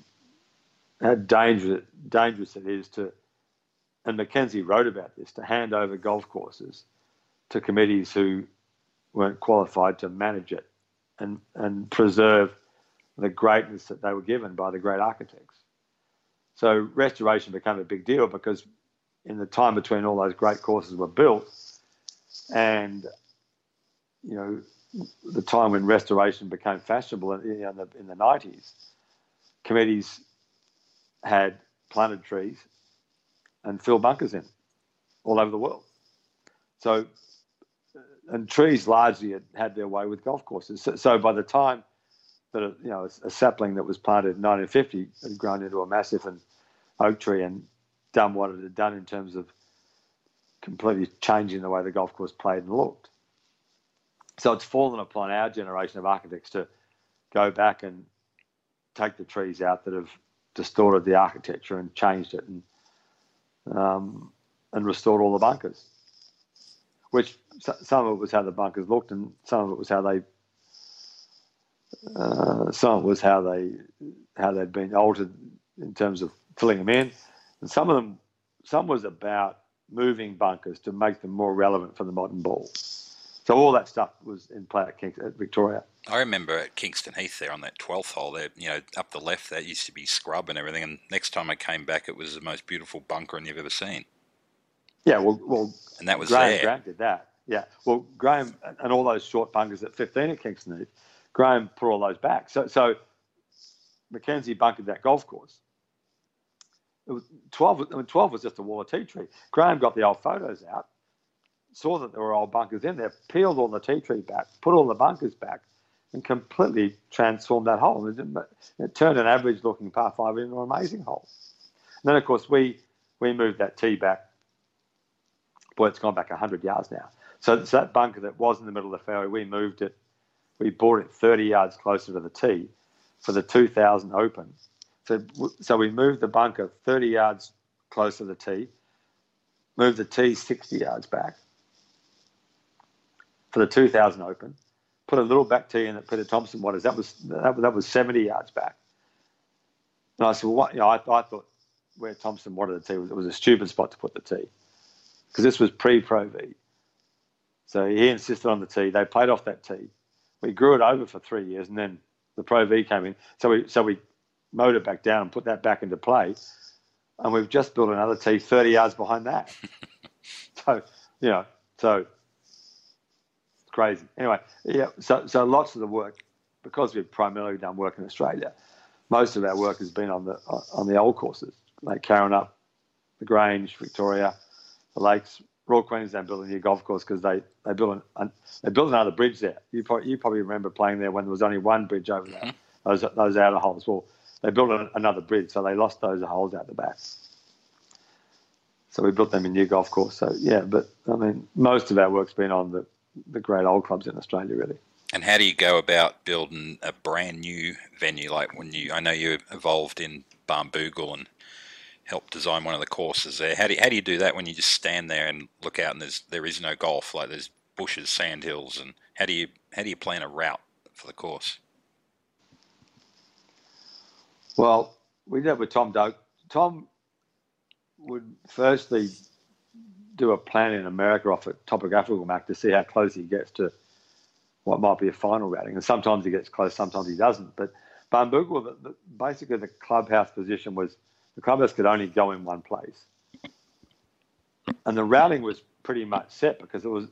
how dangerous dangerous it is to and Mackenzie wrote about this to hand over golf courses to committees who weren't qualified to manage it and, and preserve the greatness that they were given by the great architects. So restoration became a big deal because in the time between all those great courses were built and you know the time when restoration became fashionable in, the, in the 90s committees had planted trees and fill bunkers in all over the world. So, and trees largely had, had their way with golf courses. So, so by the time that a, you know a, sapling that was planted in 1950 had grown into a massive and oak tree and done what it had done in terms of completely changing the way the golf course played and looked. So it's fallen upon our generation of architects to go back and take the trees out that have distorted the architecture and changed it and um, and restored all the bunkers. Which some of it was how the bunkers looked, and some of it was how they. Uh, some of it was how they how they'd been altered in terms of filling them in, and some of them some was about moving bunkers to make them more relevant for the modern ball. So all that stuff was in play at, at Victoria. I remember at Kingston Heath there on that 12th hole there, you know, up the left, that used to be scrub and everything. And next time I came back, it was the most beautiful bunkering you've ever seen. Yeah, well, well and that was Graham there. Graham did that. Yeah, well, Graham and all those short bunkers at 15 at Kingston Heath, Graham put all those back. So, so Mackenzie bunkered that golf course. It was 12, I mean, 12 was just a wall of tea tree. Graham got the old photos out saw that there were old bunkers in there, peeled all the tea tree back, put all the bunkers back, and completely transformed that hole. It, it turned an average looking par five into an amazing hole. And then, of course, we, we moved that tee back. Boy, it's gone back 100 yards now. So, so that bunker that was in the middle of the fairway, we moved it, we brought it 30 yards closer to the tee for the 2000 Open. So, so we moved the bunker 30 yards closer to the tee, moved the tee 60 yards back, for the 2000 Open, put a little back tee in that Peter Thomson wanted. That was that, that was 70 yards back. And I said, well, what? You know, I, I thought where Thompson wanted the tee was it was a stupid spot to put the tee because this was pre-Pro V. So he insisted on the tee. They played off that tee. We grew it over for three years, and then the Pro V came in. So we so we mowed it back down and put that back into play. And we've just built another tee 30 yards behind that. so, you know, so crazy. Anyway, yeah. So so lots of the work because we've primarily done work in Australia. Most of our work has been on the on the old courses like Karrinyup, the Grange, Victoria, the Lakes. Royal Queensland built a new golf course because they they built an, they built another bridge there. You probably, you probably remember playing there when there was only one bridge over there. Mm-hmm. Those those outer holes. Well, they built another bridge, so they lost those holes out the back. So we built them a new golf course. So yeah, but I mean, most of our work's been on the the great old clubs in Australia, really. And how do you go about building a brand new venue? Like when you, I know you evolved in Barnbougle and helped design one of the courses there. How do you, how do you do that when you just stand there and look out and there's there is no golf? Like there's bushes, sand hills, and how do you how do you plan a route for the course? Well, we did with Tom Doak. Tom would firstly do a plan in America off a topographical map to see how close he gets to what might be a final routing. And sometimes he gets close, sometimes he doesn't. But the, basically the clubhouse position was the clubhouse could only go in one place. And the routing was pretty much set because it was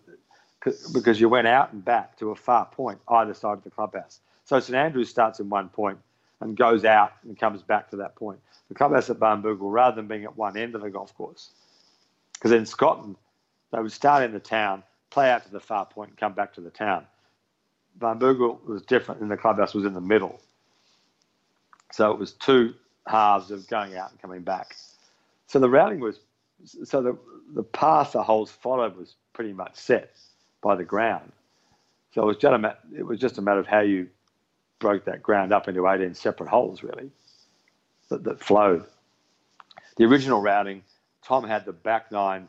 because you went out and back to a far point either side of the clubhouse. So St Andrews starts in one point and goes out and comes back to that point. The clubhouse at Barnbougle, rather than being at one end of the golf course, because in Scotland they would start in the town, play out to the far point, and come back to the town. Barnbougle was different, and the clubhouse was in the middle. So it was two halves of going out and coming back. So the routing was, so the, the path the holes followed was pretty much set by the ground. So it was just a, it was just a matter of how you broke that ground up into 18 separate holes, really, that, that flowed. The original routing, Tom had the back nine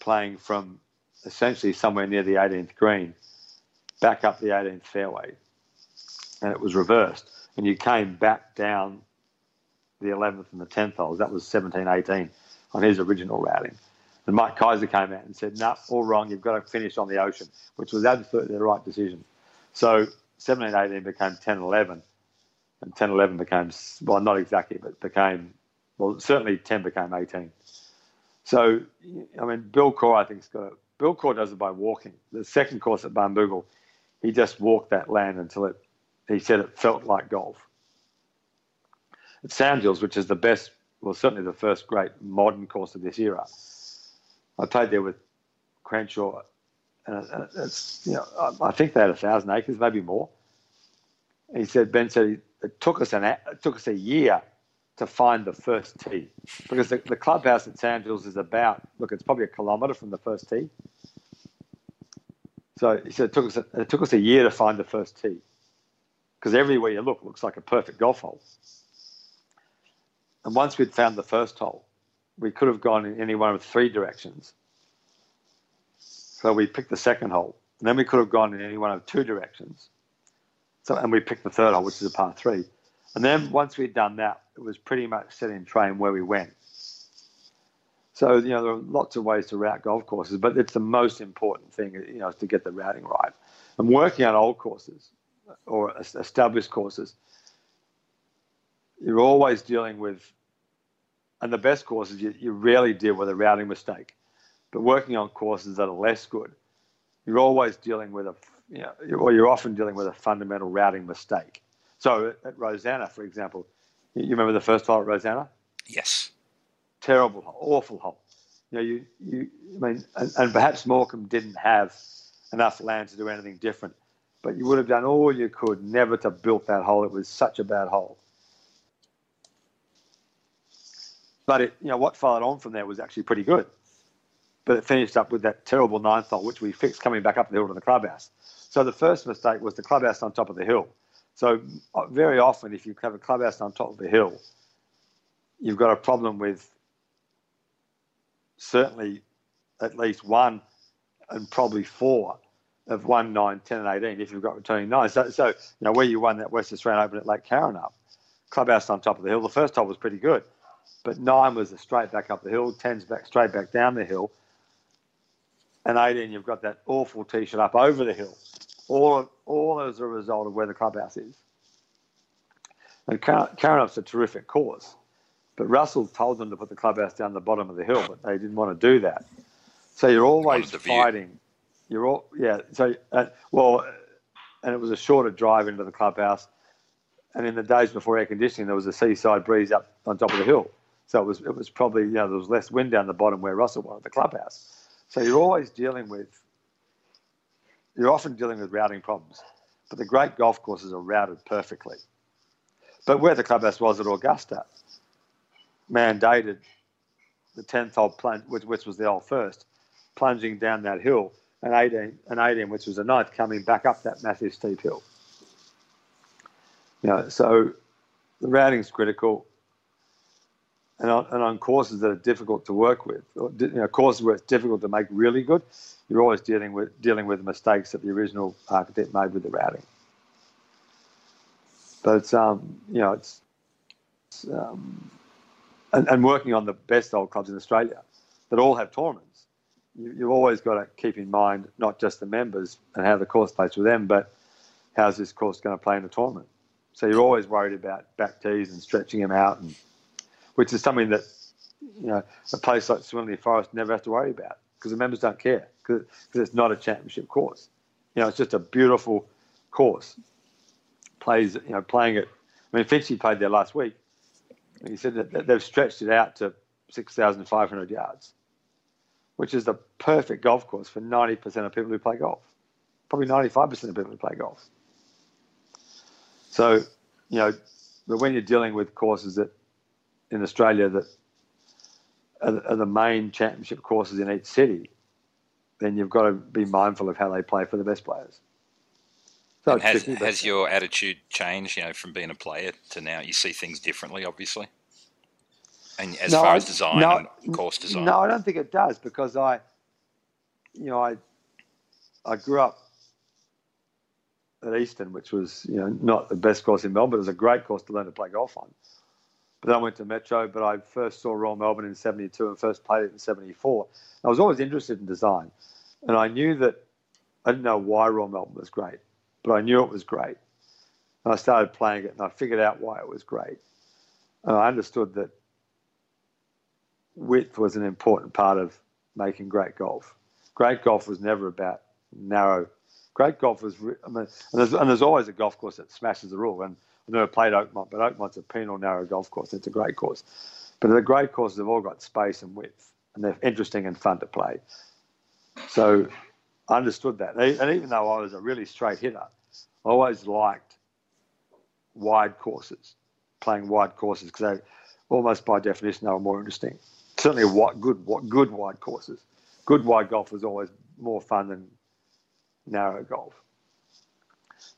playing from essentially somewhere near the 18th green back up the 18th fairway, and it was reversed. And you came back down the 11th and the 10th holes. That was 17 18 on his original routing. And Mike Kaiser came out and said, no, nah, all wrong. You've got to finish on the ocean, which was absolutely the right decision. So 17 18 became 10 11. And 10 11 became, well, not exactly, but became, well, certainly 10 became 18. So, I mean, Bill Coore, I think, has got it. Bill Coore does it by walking. The second course at Barnbougle, he just walked that land until it, he said it felt like golf. At Sand Hills, which is the best, well, certainly the first great modern course of this era, I played there with Crenshaw, and it's you know I think they had a thousand acres, maybe more. He said Ben said it took us an it took us a year to find the first tee because the, the clubhouse at Sand Sandhills is about look it's probably a kilometre from the first tee. So he said it took us a, it took us a year to find the first tee because everywhere you look looks like a perfect golf hole. And once we'd found the first hole, we could have gone in any one of three directions. So we picked the second hole. And then we could have gone in any one of two directions. So and we picked the third hole, which is a par three. And then once we'd done that, was pretty much set in train where we went. So, you know, there are lots of ways to route golf courses, but it's the most important thing, you know, is to get the routing right. And working on old courses or established courses, you're always dealing with and the best courses, you, you rarely deal with a routing mistake. But working on courses that are less good, you're always dealing with a, you know, or you're often dealing with a fundamental routing mistake. So at Rosanna, for example, you remember the first hole at Rosanna? Yes. Terrible hole, awful hole. You know, you, you I mean, and, and perhaps Morcom didn't have enough land to do anything different, but you would have done all you could never to build that hole. It was such a bad hole. But it, you know, what followed on from there was actually pretty good. But it finished up with that terrible ninth hole, which we fixed coming back up the hill to the clubhouse. So the first mistake was the clubhouse on top of the hill. So uh, very often, if you have a clubhouse on top of the hill, you've got a problem with certainly at least one and probably four of 1, 9, 10, and 18 if you've got returning nine. So, so you know, where you won that West Australian Open at Lake Karrinyup, clubhouse on top of the hill, the first hole was pretty good. But nine was a straight back up the hill, ten's back straight back down the hill, and 18 you've got that awful tee shot up over the hill, all all as a result of where the clubhouse is. And Karrinyup's a terrific course, but Russell told them to put the clubhouse down the bottom of the hill, but they didn't want to do that. So you're always fighting. You're all yeah. So uh, well, and it was a shorter drive into the clubhouse. And in the days before air conditioning, there was a seaside breeze up on top of the hill. So it was it was probably you know there was less wind down the bottom where Russell wanted the clubhouse. So you're always dealing with you're often dealing with routing problems. But the great golf courses are routed perfectly. But where the clubhouse was at Augusta mandated the tenth hole plunge, which, which was the old first, plunging down that hill, and 18, and 18, which was the ninth, coming back up that massive steep hill. You know, so the routing is critical and on, and on courses that are difficult to work with, or, you know, courses where it's difficult to make really good, you're always dealing with dealing with the mistakes that the original architect made with the routing. But it's um, you know, it's, it's um, and, and working on the best old clubs in Australia that all have tournaments. you, you've always got to keep in mind not just the members and how the course plays with them, but how's this course going to play in the tournament. So you're always worried about back tees and stretching them out, and which is something that you know a place like Swinley Forest never has to worry about because the members don't care because it's not a championship course. You know, it's just a beautiful course. Plays, you know, playing it. I mean, Finchy played there last week. He said that they've stretched it out to 6,500 yards, which is the perfect golf course for 90% of people who play golf. Probably 95% of people who play golf. So, you know, but when you're dealing with courses that in Australia that are, are the main championship courses in each city, then you've got to be mindful of how they play for the best players. So has, has your attitude changed, you know, from being a player to now? You see things differently, obviously. And as no, far as design no, and course design. No, I don't think it does because I, you know, I, I grew up at Eastern, which was you know not the best course in Melbourne, it was a great course to learn to play golf on. But then I went to Metro, but I first saw Royal Melbourne in '72 and first played it in '74. I was always interested in design, and I knew that I didn't know why Royal Melbourne was great, but I knew it was great. And I started playing it, and I figured out why it was great. And I understood that width was an important part of making great golf. Great golf was never about narrow great golf is. I mean, and there's, and there's always a golf course that smashes the rule. And I've never played Oakmont, but Oakmont's a penal narrow golf course. It's a great course. But the great courses have all got space and width, and they're interesting and fun to play. So I understood that. And even though I was a really straight hitter, I always liked wide courses, playing wide courses, because they almost by definition they were more interesting. Certainly, what good, what good wide courses. Good wide golf was always more fun than narrow golf.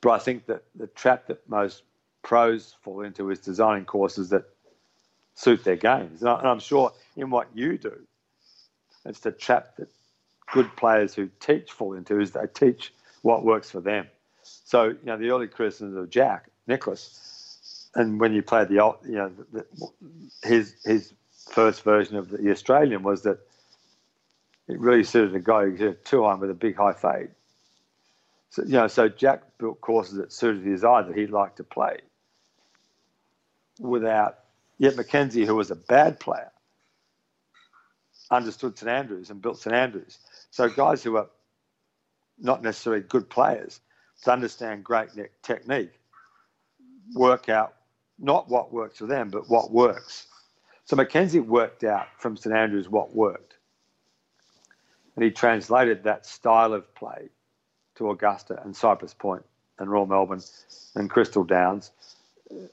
But I think that the trap that most pros fall into is designing courses that suit their games. And, I, am sure in what you do, it's the trap that good players who teach fall into is they teach what works for them. So, you know, the early criticisms of Jack Nicklaus, and when you played the, old, you know, the, his his first version of the Australian was that it really suited a guy who hit two iron with a big high fade. So, you know, so Jack built courses that suited his eye that he'd like to play without, yet Mackenzie, who was a bad player, understood St Andrews and built St Andrews. So guys who are not necessarily good players, to understand great technique, work out not what works for them, but what works. So Mackenzie worked out from St Andrews what worked. And he translated that style of play to Augusta and Cypress Point and Royal Melbourne and Crystal Downs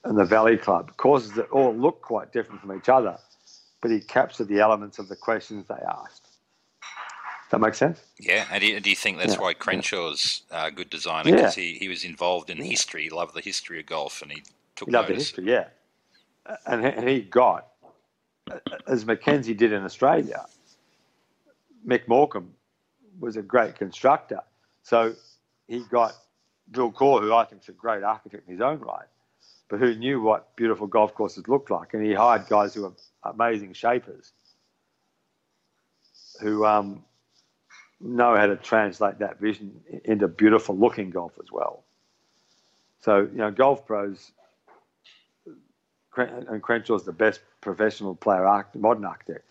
and the Valley Club, courses that all look quite different from each other, but he captured the elements of the questions they asked. That makes sense? Yeah, and do you, do you think that's yeah. why Crenshaw's a uh, good designer? Because yeah. he, he was involved in history, he loved the history of golf, and he took he loved the history, yeah. And, and he got, as Mackenzie did in Australia, Mick Morcom was a great constructor so he got Bill Coore, who I think is a great architect in his own right, but who knew what beautiful golf courses looked like. And he hired guys who were amazing shapers who um, know how to translate that vision into beautiful looking golf as well. So, you know, golf pros, and Crenshaw's the best professional player, modern architect,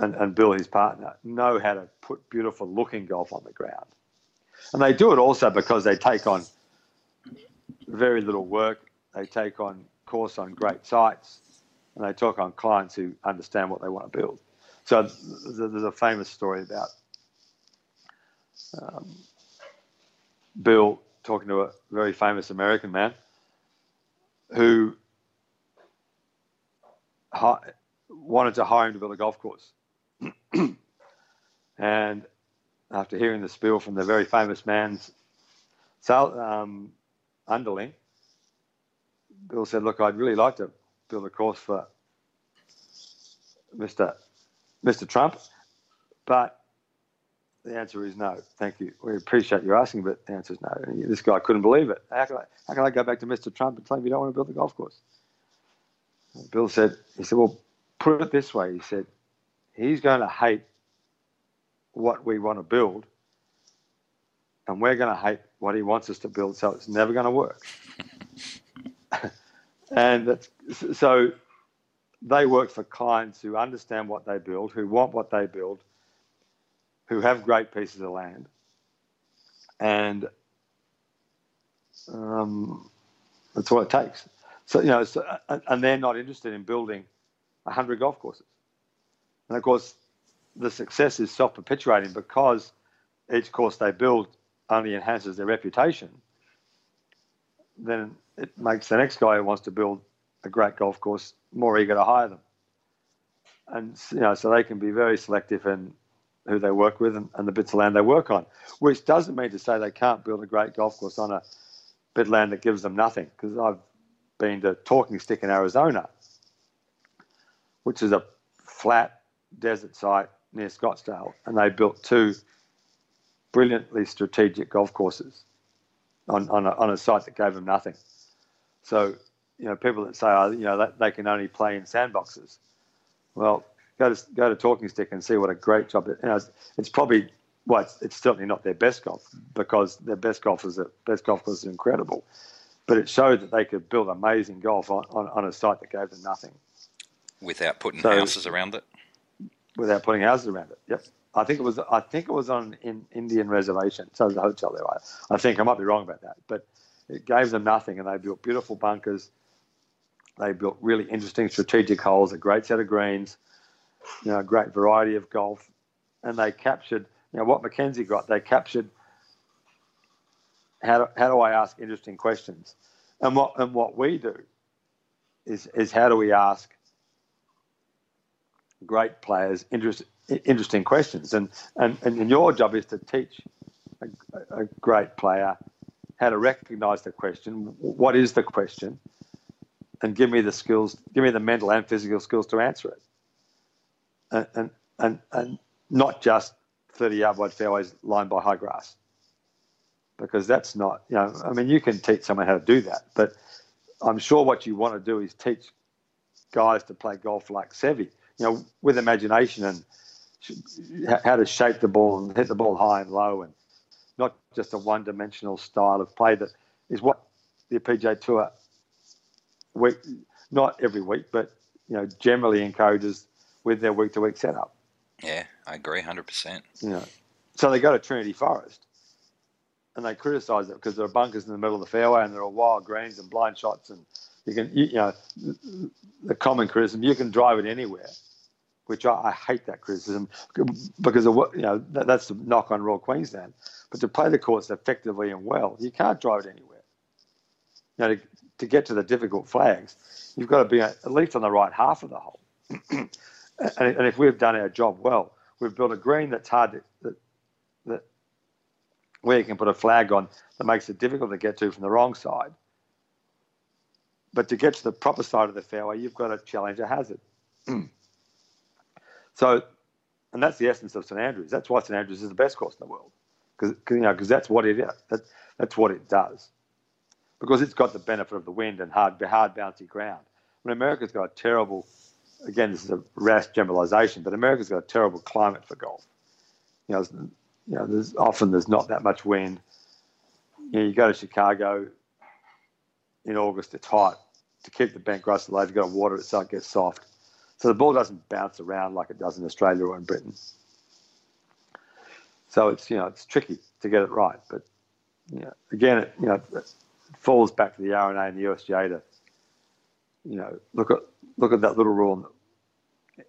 and, and Bill, his partner, know how to put beautiful looking golf on the ground. And they do it also because they take on very little work. They take on course on great sites, and they talk on clients who understand what they want to build. So there's a famous story about um, Bill talking to a very famous American man who wanted to hire him to build a golf course. and after hearing the spiel from the very famous man's um, underling, Bill said, "Look, I'd really like to build a course for Mr. Mr. Trump, but the answer is no. Thank you. We appreciate you asking, but the answer is no." And this guy couldn't believe it. How can I, how can I go back to Mr. Trump and tell him you don't want to build a golf course? And Bill said, "He said, well, put it this way." He said, "He's going to hate what we want to build, and we're going to hate what he wants us to build, so it's never going to work. And so they work for clients who understand what they build, who want what they build, who have great pieces of land, and um, that's what it takes. So you know, so, and they're not interested in building hundred golf courses. And of course, the success is self-perpetuating because each course they build only enhances their reputation. Then it makes the next guy who wants to build a great golf course more eager to hire them. And you know, so they can be very selective in who they work with and, and the bits of land they work on. Which doesn't mean to say they can't build a great golf course on a bit of land that gives them nothing. Because I've been to Talking Stick in Arizona, which is a flat desert site near Scottsdale, and they built two brilliantly strategic golf courses on, on, a, on a site that gave them nothing. So, you know, people that say, oh, you know, that they can only play in sandboxes. Well, go to go to Talking Stick and see what a great job. It, you know, it's, it's probably well, it's, it's, certainly not their best golf because their best golf is best golf was incredible, but it showed that they could build amazing golf on, on, on a site that gave them nothing without putting so, houses around it. Without putting houses around it. Yep. I think it was. I think it was on in Indian reservation. So there's a hotel there. I, I think I might be wrong about that, but it gave them nothing, and they built beautiful bunkers. They built really interesting strategic holes, a great set of greens, you know, a great variety of golf, and they captured. You know what Mackenzie got. They captured. How do, how do I ask interesting questions, and what and what we do is is how do we ask great players interest, interesting questions. And, and, and your job is to teach a, a great player how to recognize the question. What is the question? And give me the skills, give me the mental and physical skills to answer it. And, and, and, and not just 30 yard wide fairways lined by high grass. Because that's not, you know, I mean, you can teach someone how to do that, but I'm sure what you want to do is teach guys to play golf like Seve you know, with imagination and how to shape the ball and hit the ball high and low, and not just a one-dimensional style of play that is what the PGA Tour week, not every week, but you know, generally encourages with their week-to-week setup. Yeah, I agree, hundred percent. You know, so they go to Trinity Forest and they criticise it because there are bunkers in the middle of the fairway and there are wild greens and blind shots and you can you, you know the common criticism you can drive it anywhere which I, I, hate that criticism because of what you know that, that's the knock on Royal Queensland. But to play the course effectively and well, you can't drive it anywhere. You know, to, to get to the difficult flags, you've got to be at least on the right half of the hole. and, and, if we've done our job well, we've built a green that's hard to, that, that where you can put a flag on that makes it difficult to get to from the wrong side. But to get to the proper side of the fairway, you've got to challenge a hazard. So, and that's the essence of St Andrews. That's why St Andrews is the best course in the world, because you know because that's what it is. That, that's what it does, because it's got the benefit of the wind and hard hard bouncy ground. I mean, America's got a terrible. Again, this is a rash generalisation, but America's got a terrible climate for golf. You know, you know, there's often there's not that much wind. You know, you go to Chicago in August, it's hot. To keep the bent grass alive, you've got to water it so it gets soft. So the ball doesn't bounce around like it does in Australia or in Britain. So it's you know it's tricky to get it right, but you know, again it you know it falls back to the R&A and the USGA to you know look at look at that little rule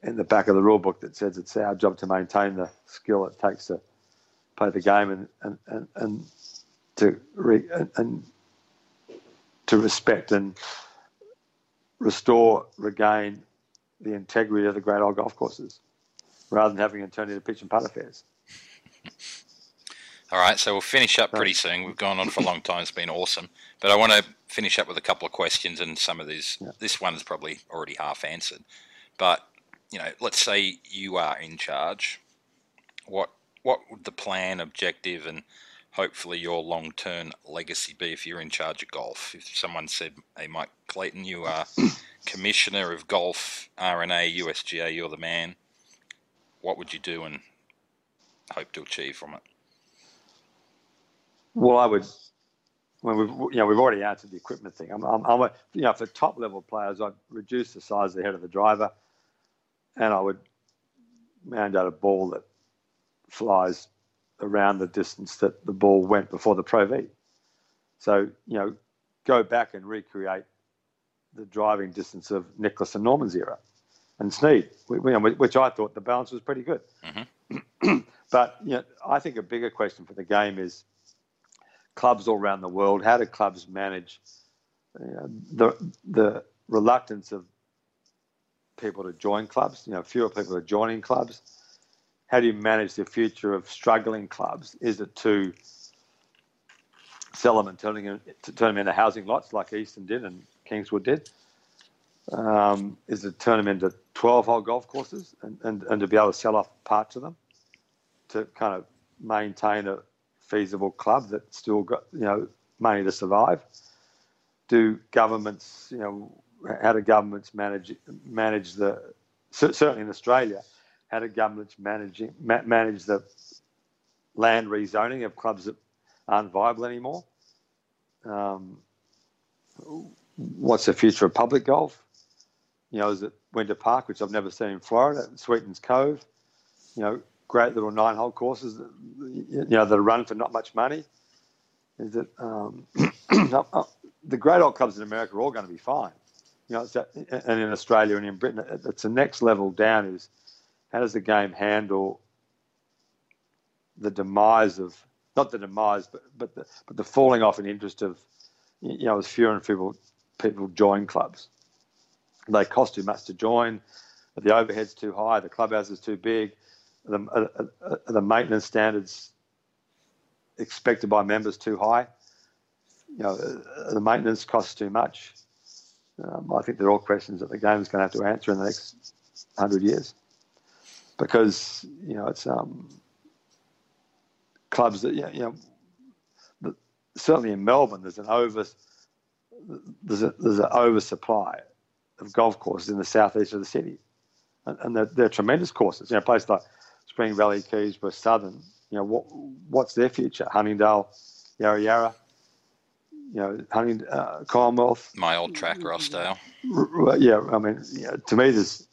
in the back of the rule book that says it's our job to maintain the skill it takes to play the game and and and, and to re, and, and to respect and restore, regain, the integrity of the great old golf courses rather than having it turn into pitch and putt affairs. All right, so we'll finish up pretty soon. We've gone on for a long time. It's been awesome. But I want to finish up with a couple of questions, and some of these, yeah. this one is probably already half answered. But, you know, let's say you are in charge. What what would the plan, objective, and hopefully your long term legacy be if you're in charge of golf? If someone said, hey, Mike Clayton, you are commissioner of golf, R&A, USGA, you're the man. What would you do and hope to achieve from it? Well, I would. Well, we've you know we've already answered the equipment thing. I'm, I'm, I'm a, you know for top level players, I'd reduce the size of the head of the driver, and I would mandate a ball that flies around the distance that the ball went before the Pro V. So you know, go back and recreate the driving distance of Nicklaus and Norman's era, and Snead, which I thought the balance was pretty good. Mm-hmm. but you know, I think a bigger question for the game is clubs all around the world. How do clubs manage you know, the the reluctance of people to join clubs? You know, fewer people are joining clubs. How do you manage the future of struggling clubs? Is it to sell them and turning them, to turn them into housing lots like Eastern did and Kingswood did? Um, is it turn them into 12 hole golf courses and, and, and to be able to sell off parts of them to kind of maintain a feasible club that still got you know money to survive? Do governments you know how do governments manage manage the certainly in Australia how do governments manage manage the land rezoning of clubs that aren't viable anymore? Um, what's the future of public golf? You know, is it Winter Park, which I've never seen in Florida, Sweetens Cove? You know, great little nine-hole courses, you know, that are run for not much money. Is it um, the great old clubs in America are all going to be fine? You know, and in Australia and in Britain, it's the next level down. Is how does the game handle the demise of not the demise, but but the, but the falling off in interest of you know as fewer and fewer people join clubs. They cost too much to join. The overhead's too high. The clubhouse is too big the, uh, uh, the maintenance standards expected by members too high. You know, uh, the maintenance costs too much. Um, I think they're all questions that the game is going to have to answer in the next hundred years, because you know it's um, clubs that you know, the, certainly in Melbourne there's an over there's a, there's an oversupply of golf courses in the southeast of the city, and, and they're, they're tremendous courses. You know, places like Spring Valley, Keys, Keysborough, Southern, you know, what what's their future? Huntingdale, Yarra Yarra, you know, Hunting, uh, Commonwealth. My old track, Rossdale. Yeah, I mean, yeah, to me, there's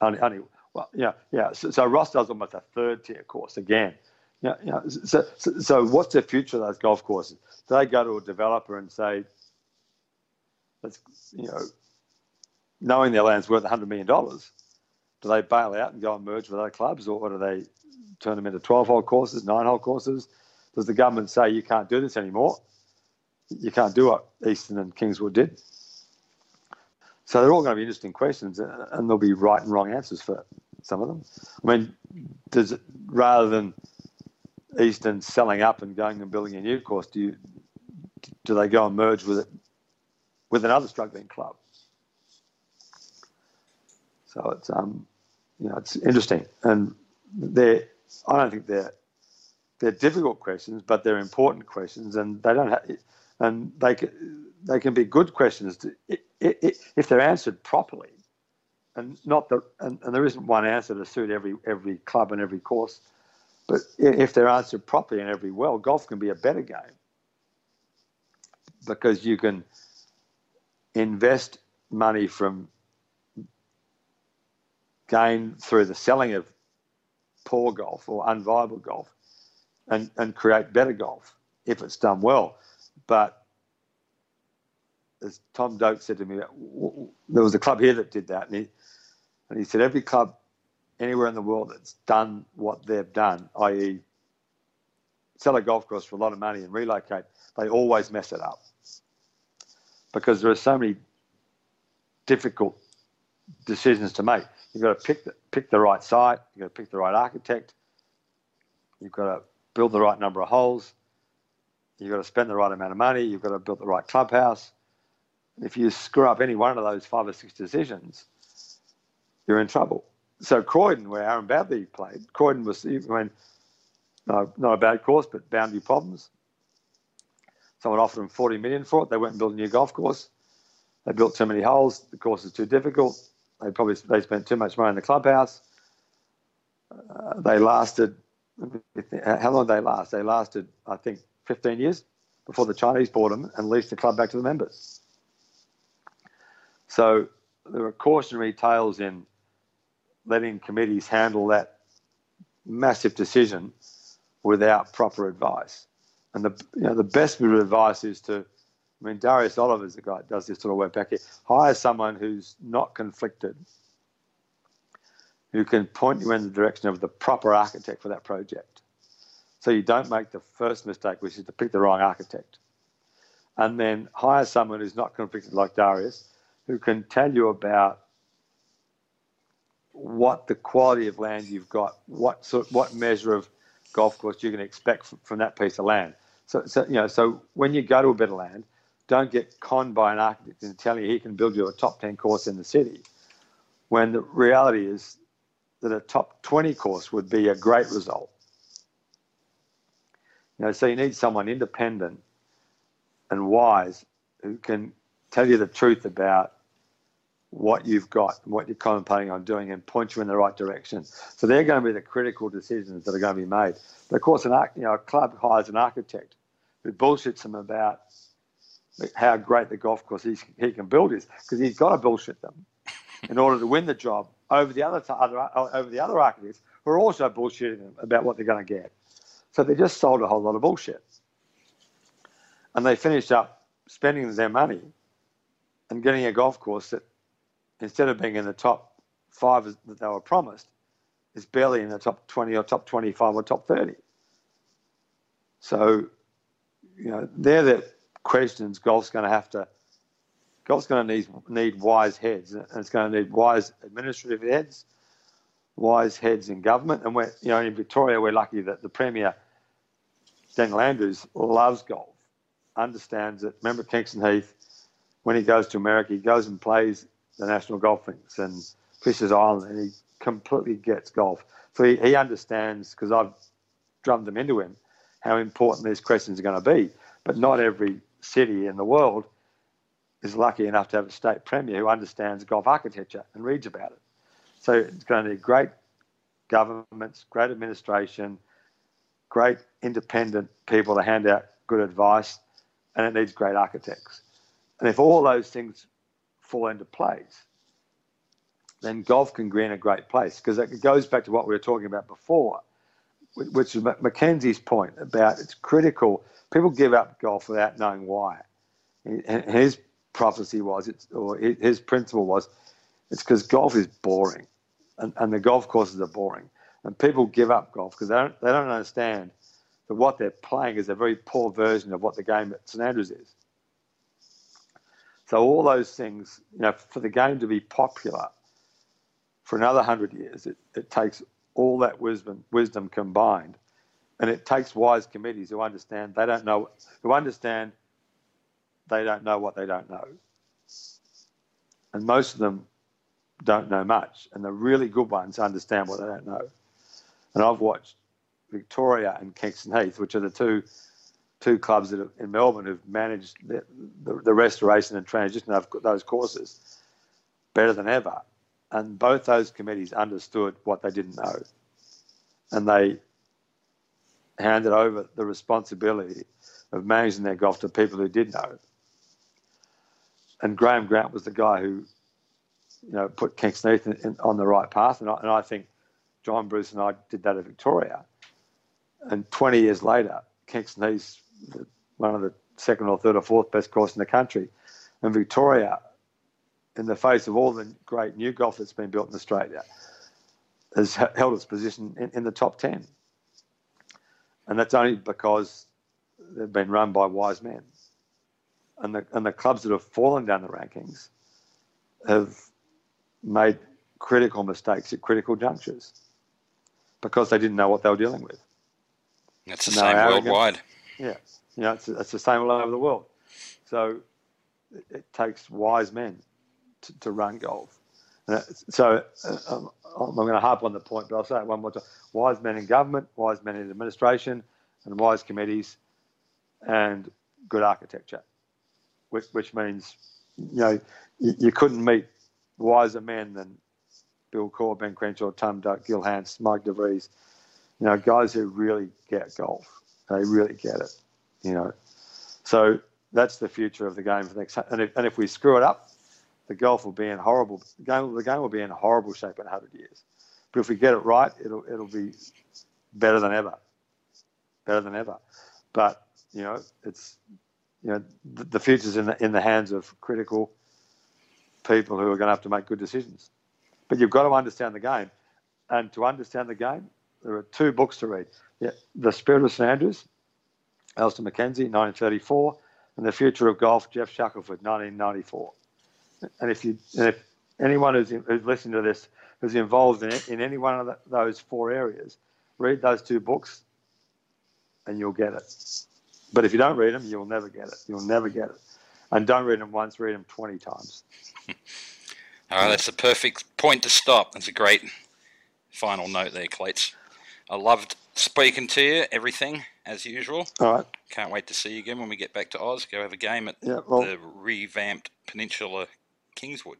only, only well, yeah, yeah. So, so does almost a third tier course again. Yeah, yeah. So, so, so, what's the future of those golf courses? Do they go to a developer and say, let's, you know, knowing their land's worth $100 million, do they bail out and go and merge with other clubs, or do they turn them into 12 hole courses, nine hole courses? Does the government say you can't do this anymore? You can't do what Eastern and Kingswood did. So they're all going to be interesting questions, and there'll be right and wrong answers for some of them. I mean, does it, rather than Eastern selling up and going and building a new course, do you do they go and merge with it with another struggling club? So it's um, you know, it's interesting, and they I don't think they're they're difficult questions, but they're important questions, and they don't have, and they can they can be good questions to, if they're answered properly, and not the and, and there isn't one answer to suit every every club and every course, but if they're answered properly and every well, golf can be a better game because you can invest money from gain through the selling of poor golf or unviable golf and, and create better golf if it's done well. But as Tom Doak said to me, there was a club here that did that. And he, and he said, every club anywhere in the world that's done what they've done, i.e., sell a golf course for a lot of money and relocate, they always mess it up. Because there are so many difficult decisions to make. You've got to pick the, pick the right site. You've got to pick the right architect. You've got to build the right number of holes. You've got to spend the right amount of money. You've got to build the right clubhouse. If you screw up any one of those five or six decisions, you're in trouble. So Croydon, where Aaron Baddeley played, Croydon was when no, not a bad course, but boundary problems. Someone offered them 40 million for it. They went and built a new golf course. They built too many holes. The course is too difficult. They probably they spent too much money in the clubhouse. Uh, they lasted How long did they last? They lasted, I think, 15 years before the Chinese bought them and leased the club back to the members. So there are cautionary tales in letting committees handle that massive decision without proper advice. And the you know the best bit of advice is to, I mean Darius Oliver's the guy that does this sort of work back here. Hire someone who's not conflicted, who can point you in the direction of the proper architect for that project. So you don't make the first mistake, which is to pick the wrong architect. And then hire someone who's not conflicted like Darius, who can tell you about what the quality of land you've got, what sort, what measure of golf course you can expect from, from that piece of land. So, so, you know, so when you go to a bit of land, don't get conned by an architect and telling you he can build you a top 10 course in the city, when the reality is that a top 20 course would be a great result. You know, so you need someone independent and wise who can tell you the truth about what you've got, what you're contemplating on doing, and point you in the right direction. So they're going to be the critical decisions that are going to be made. But of course, an you know, a club hires an architect who bullshits them about how great the golf course he, he can build is, because he's got to bullshit them in order to win the job over the other, other uh, over the other architects who are also bullshitting them about what they're going to get. So they just sold a whole lot of bullshit, and they finished up spending their money and getting a golf course that instead of being in the top five that they were promised, is barely in the top 20 or top 25 or top 30. So, you know, they're the questions golf's going to have to, golf's going to need, need wise heads. And it's going to need wise administrative heads, wise heads in government. And we're, you know, in Victoria, we're lucky that the Premier, Daniel Andrews, loves golf, understands it. Remember Kingston Heath, when he goes to America, he goes and plays the national golf links and Fisher's Island, and he completely gets golf. So he, he understands because I've drummed them into him how important these questions are going to be. But not every city in the world is lucky enough to have a state premier who understands golf architecture and reads about it. So it's going to need great governments, great administration, great independent people to hand out good advice, and it needs great architects. And if all those things fall into place, then golf can be a great place because it goes back to what we were talking about before, which is Mackenzie's point about it's critical. People give up golf without knowing why. And His prophecy was, it's, or his principle was, it's because golf is boring, and, and the golf courses are boring, and people give up golf because they don't they don't understand that what they're playing is a very poor version of what the game at St Andrews is. So all those things, you know, for the game to be popular for another hundred years, it, it takes all that wisdom wisdom combined, and it takes wise committees who understand they don't know who understand they don't know what they don't know, and most of them don't know much, and the really good ones understand what they don't know. And I've watched Victoria and Kingston Heath, which are the two two clubs in Melbourne who've managed the, the, the, restoration and transition of those courses better than ever. And both those committees understood what they didn't know. And they handed over the responsibility of managing their golf to people who did know. And Graham Grant was the guy who, you know, put Kingston Heath in, in, on the right path. And I, and I think John Bruce and I did that at Victoria. And 20 years later, Kingston Heath one of the second or third or fourth best course in the country. And Victoria, in the face of all the great new golf that's been built in Australia, has held its position in, in the top 10. And that's only because they've been run by wise men. And the, and the clubs that have fallen down the rankings have made critical mistakes at critical junctures because they didn't know what they were dealing with. That's the same worldwide. Yeah, you know, it's, it's the same all over the world. So it, it takes wise men to, to run golf. And so uh, um, I'm going to harp on the point, but I'll say it one more time: wise men in government, wise men in administration, and wise committees, and good architecture, which, which means you know you, you couldn't meet wiser men than Bill Coore, Ben Crenshaw, Tom Doak, Gil Hanse, Mike DeVries, You know, guys who really get golf, they really get it. You know, so that's the future of the game for the next. And if, and if we screw it up, the golf will be in horrible the game. The game will be in horrible shape in 100 years. But if we get it right, it'll it'll be better than ever, better than ever. But you know, it's you know the, the future's in the in the hands of critical people who are going to have to make good decisions. But you've got to understand the game, and to understand the game, there are two books to read. Yeah, The Spirit of St Andrews, Alister MacKenzie, 1934, and The Future of Golf, Geoff Shackelford, 1994. And if you, and if anyone who's, who's listening to this who's involved in it, in any one of the, those four areas, read those two books, and you'll get it. But if you don't read them, you'll never get it. You'll never get it. And don't read them once, read them 20 times. All right, that's a perfect point to stop. That's a great final note there, Clates. I loved speaking to you, everything, as usual. All right. Can't wait to see you again when we get back to Oz. Go have a game at Yeah, well- the revamped Peninsula Kingswood.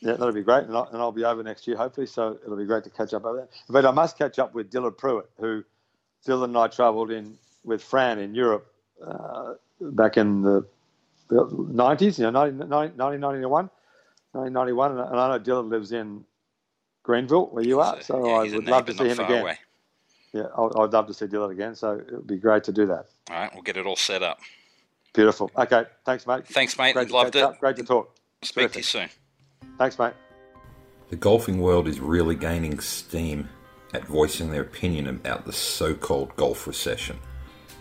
Yeah, that'll be great, and I'll, and I'll be over next year hopefully. So it'll be great to catch up over there. But I must catch up with Dylan Pruitt, who Dylan and I travelled in with Fran in Europe uh, back in the 90s, you know, 19, 1991, 1991, and I know Dylan lives in Greenville, where you are. So yeah, I would love to see him again. away. Yeah, I'd, I'd love to see Dylan again. So it would be great to do that. All right, we'll get it all set up. Beautiful. Okay, thanks, mate. Thanks, mate. Great Loved it. up. Great to talk. Speak to you soon. Thanks, mate. The golfing world is really gaining steam at voicing their opinion about the so called golf recession.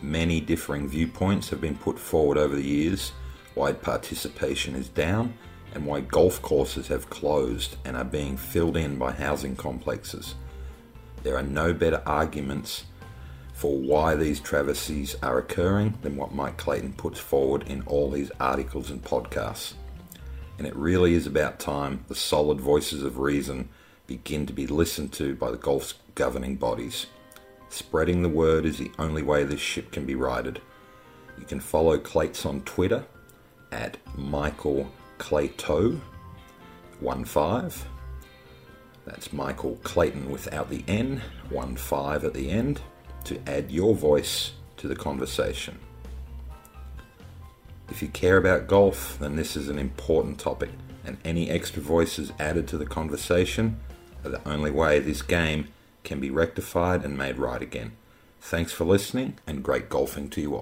Many differing viewpoints have been put forward over the years why participation is down and why golf courses have closed and are being filled in by housing complexes. There are no better arguments for why these travesties are occurring than what Mike Clayton puts forward in all his articles and podcasts and it really is about time the solid voices of reason begin to be listened to by the golf's governing bodies. Spreading the word is the only way this ship can be righted. You can follow Clates on Twitter at Michael Clayto 15. That's Michael Clayton without the N, 1 5 at the end, to add your voice to the conversation. If you care about golf, then this is an important topic, and any extra voices added to the conversation are the only way this game can be rectified and made right again. Thanks for listening, and great golfing to you all.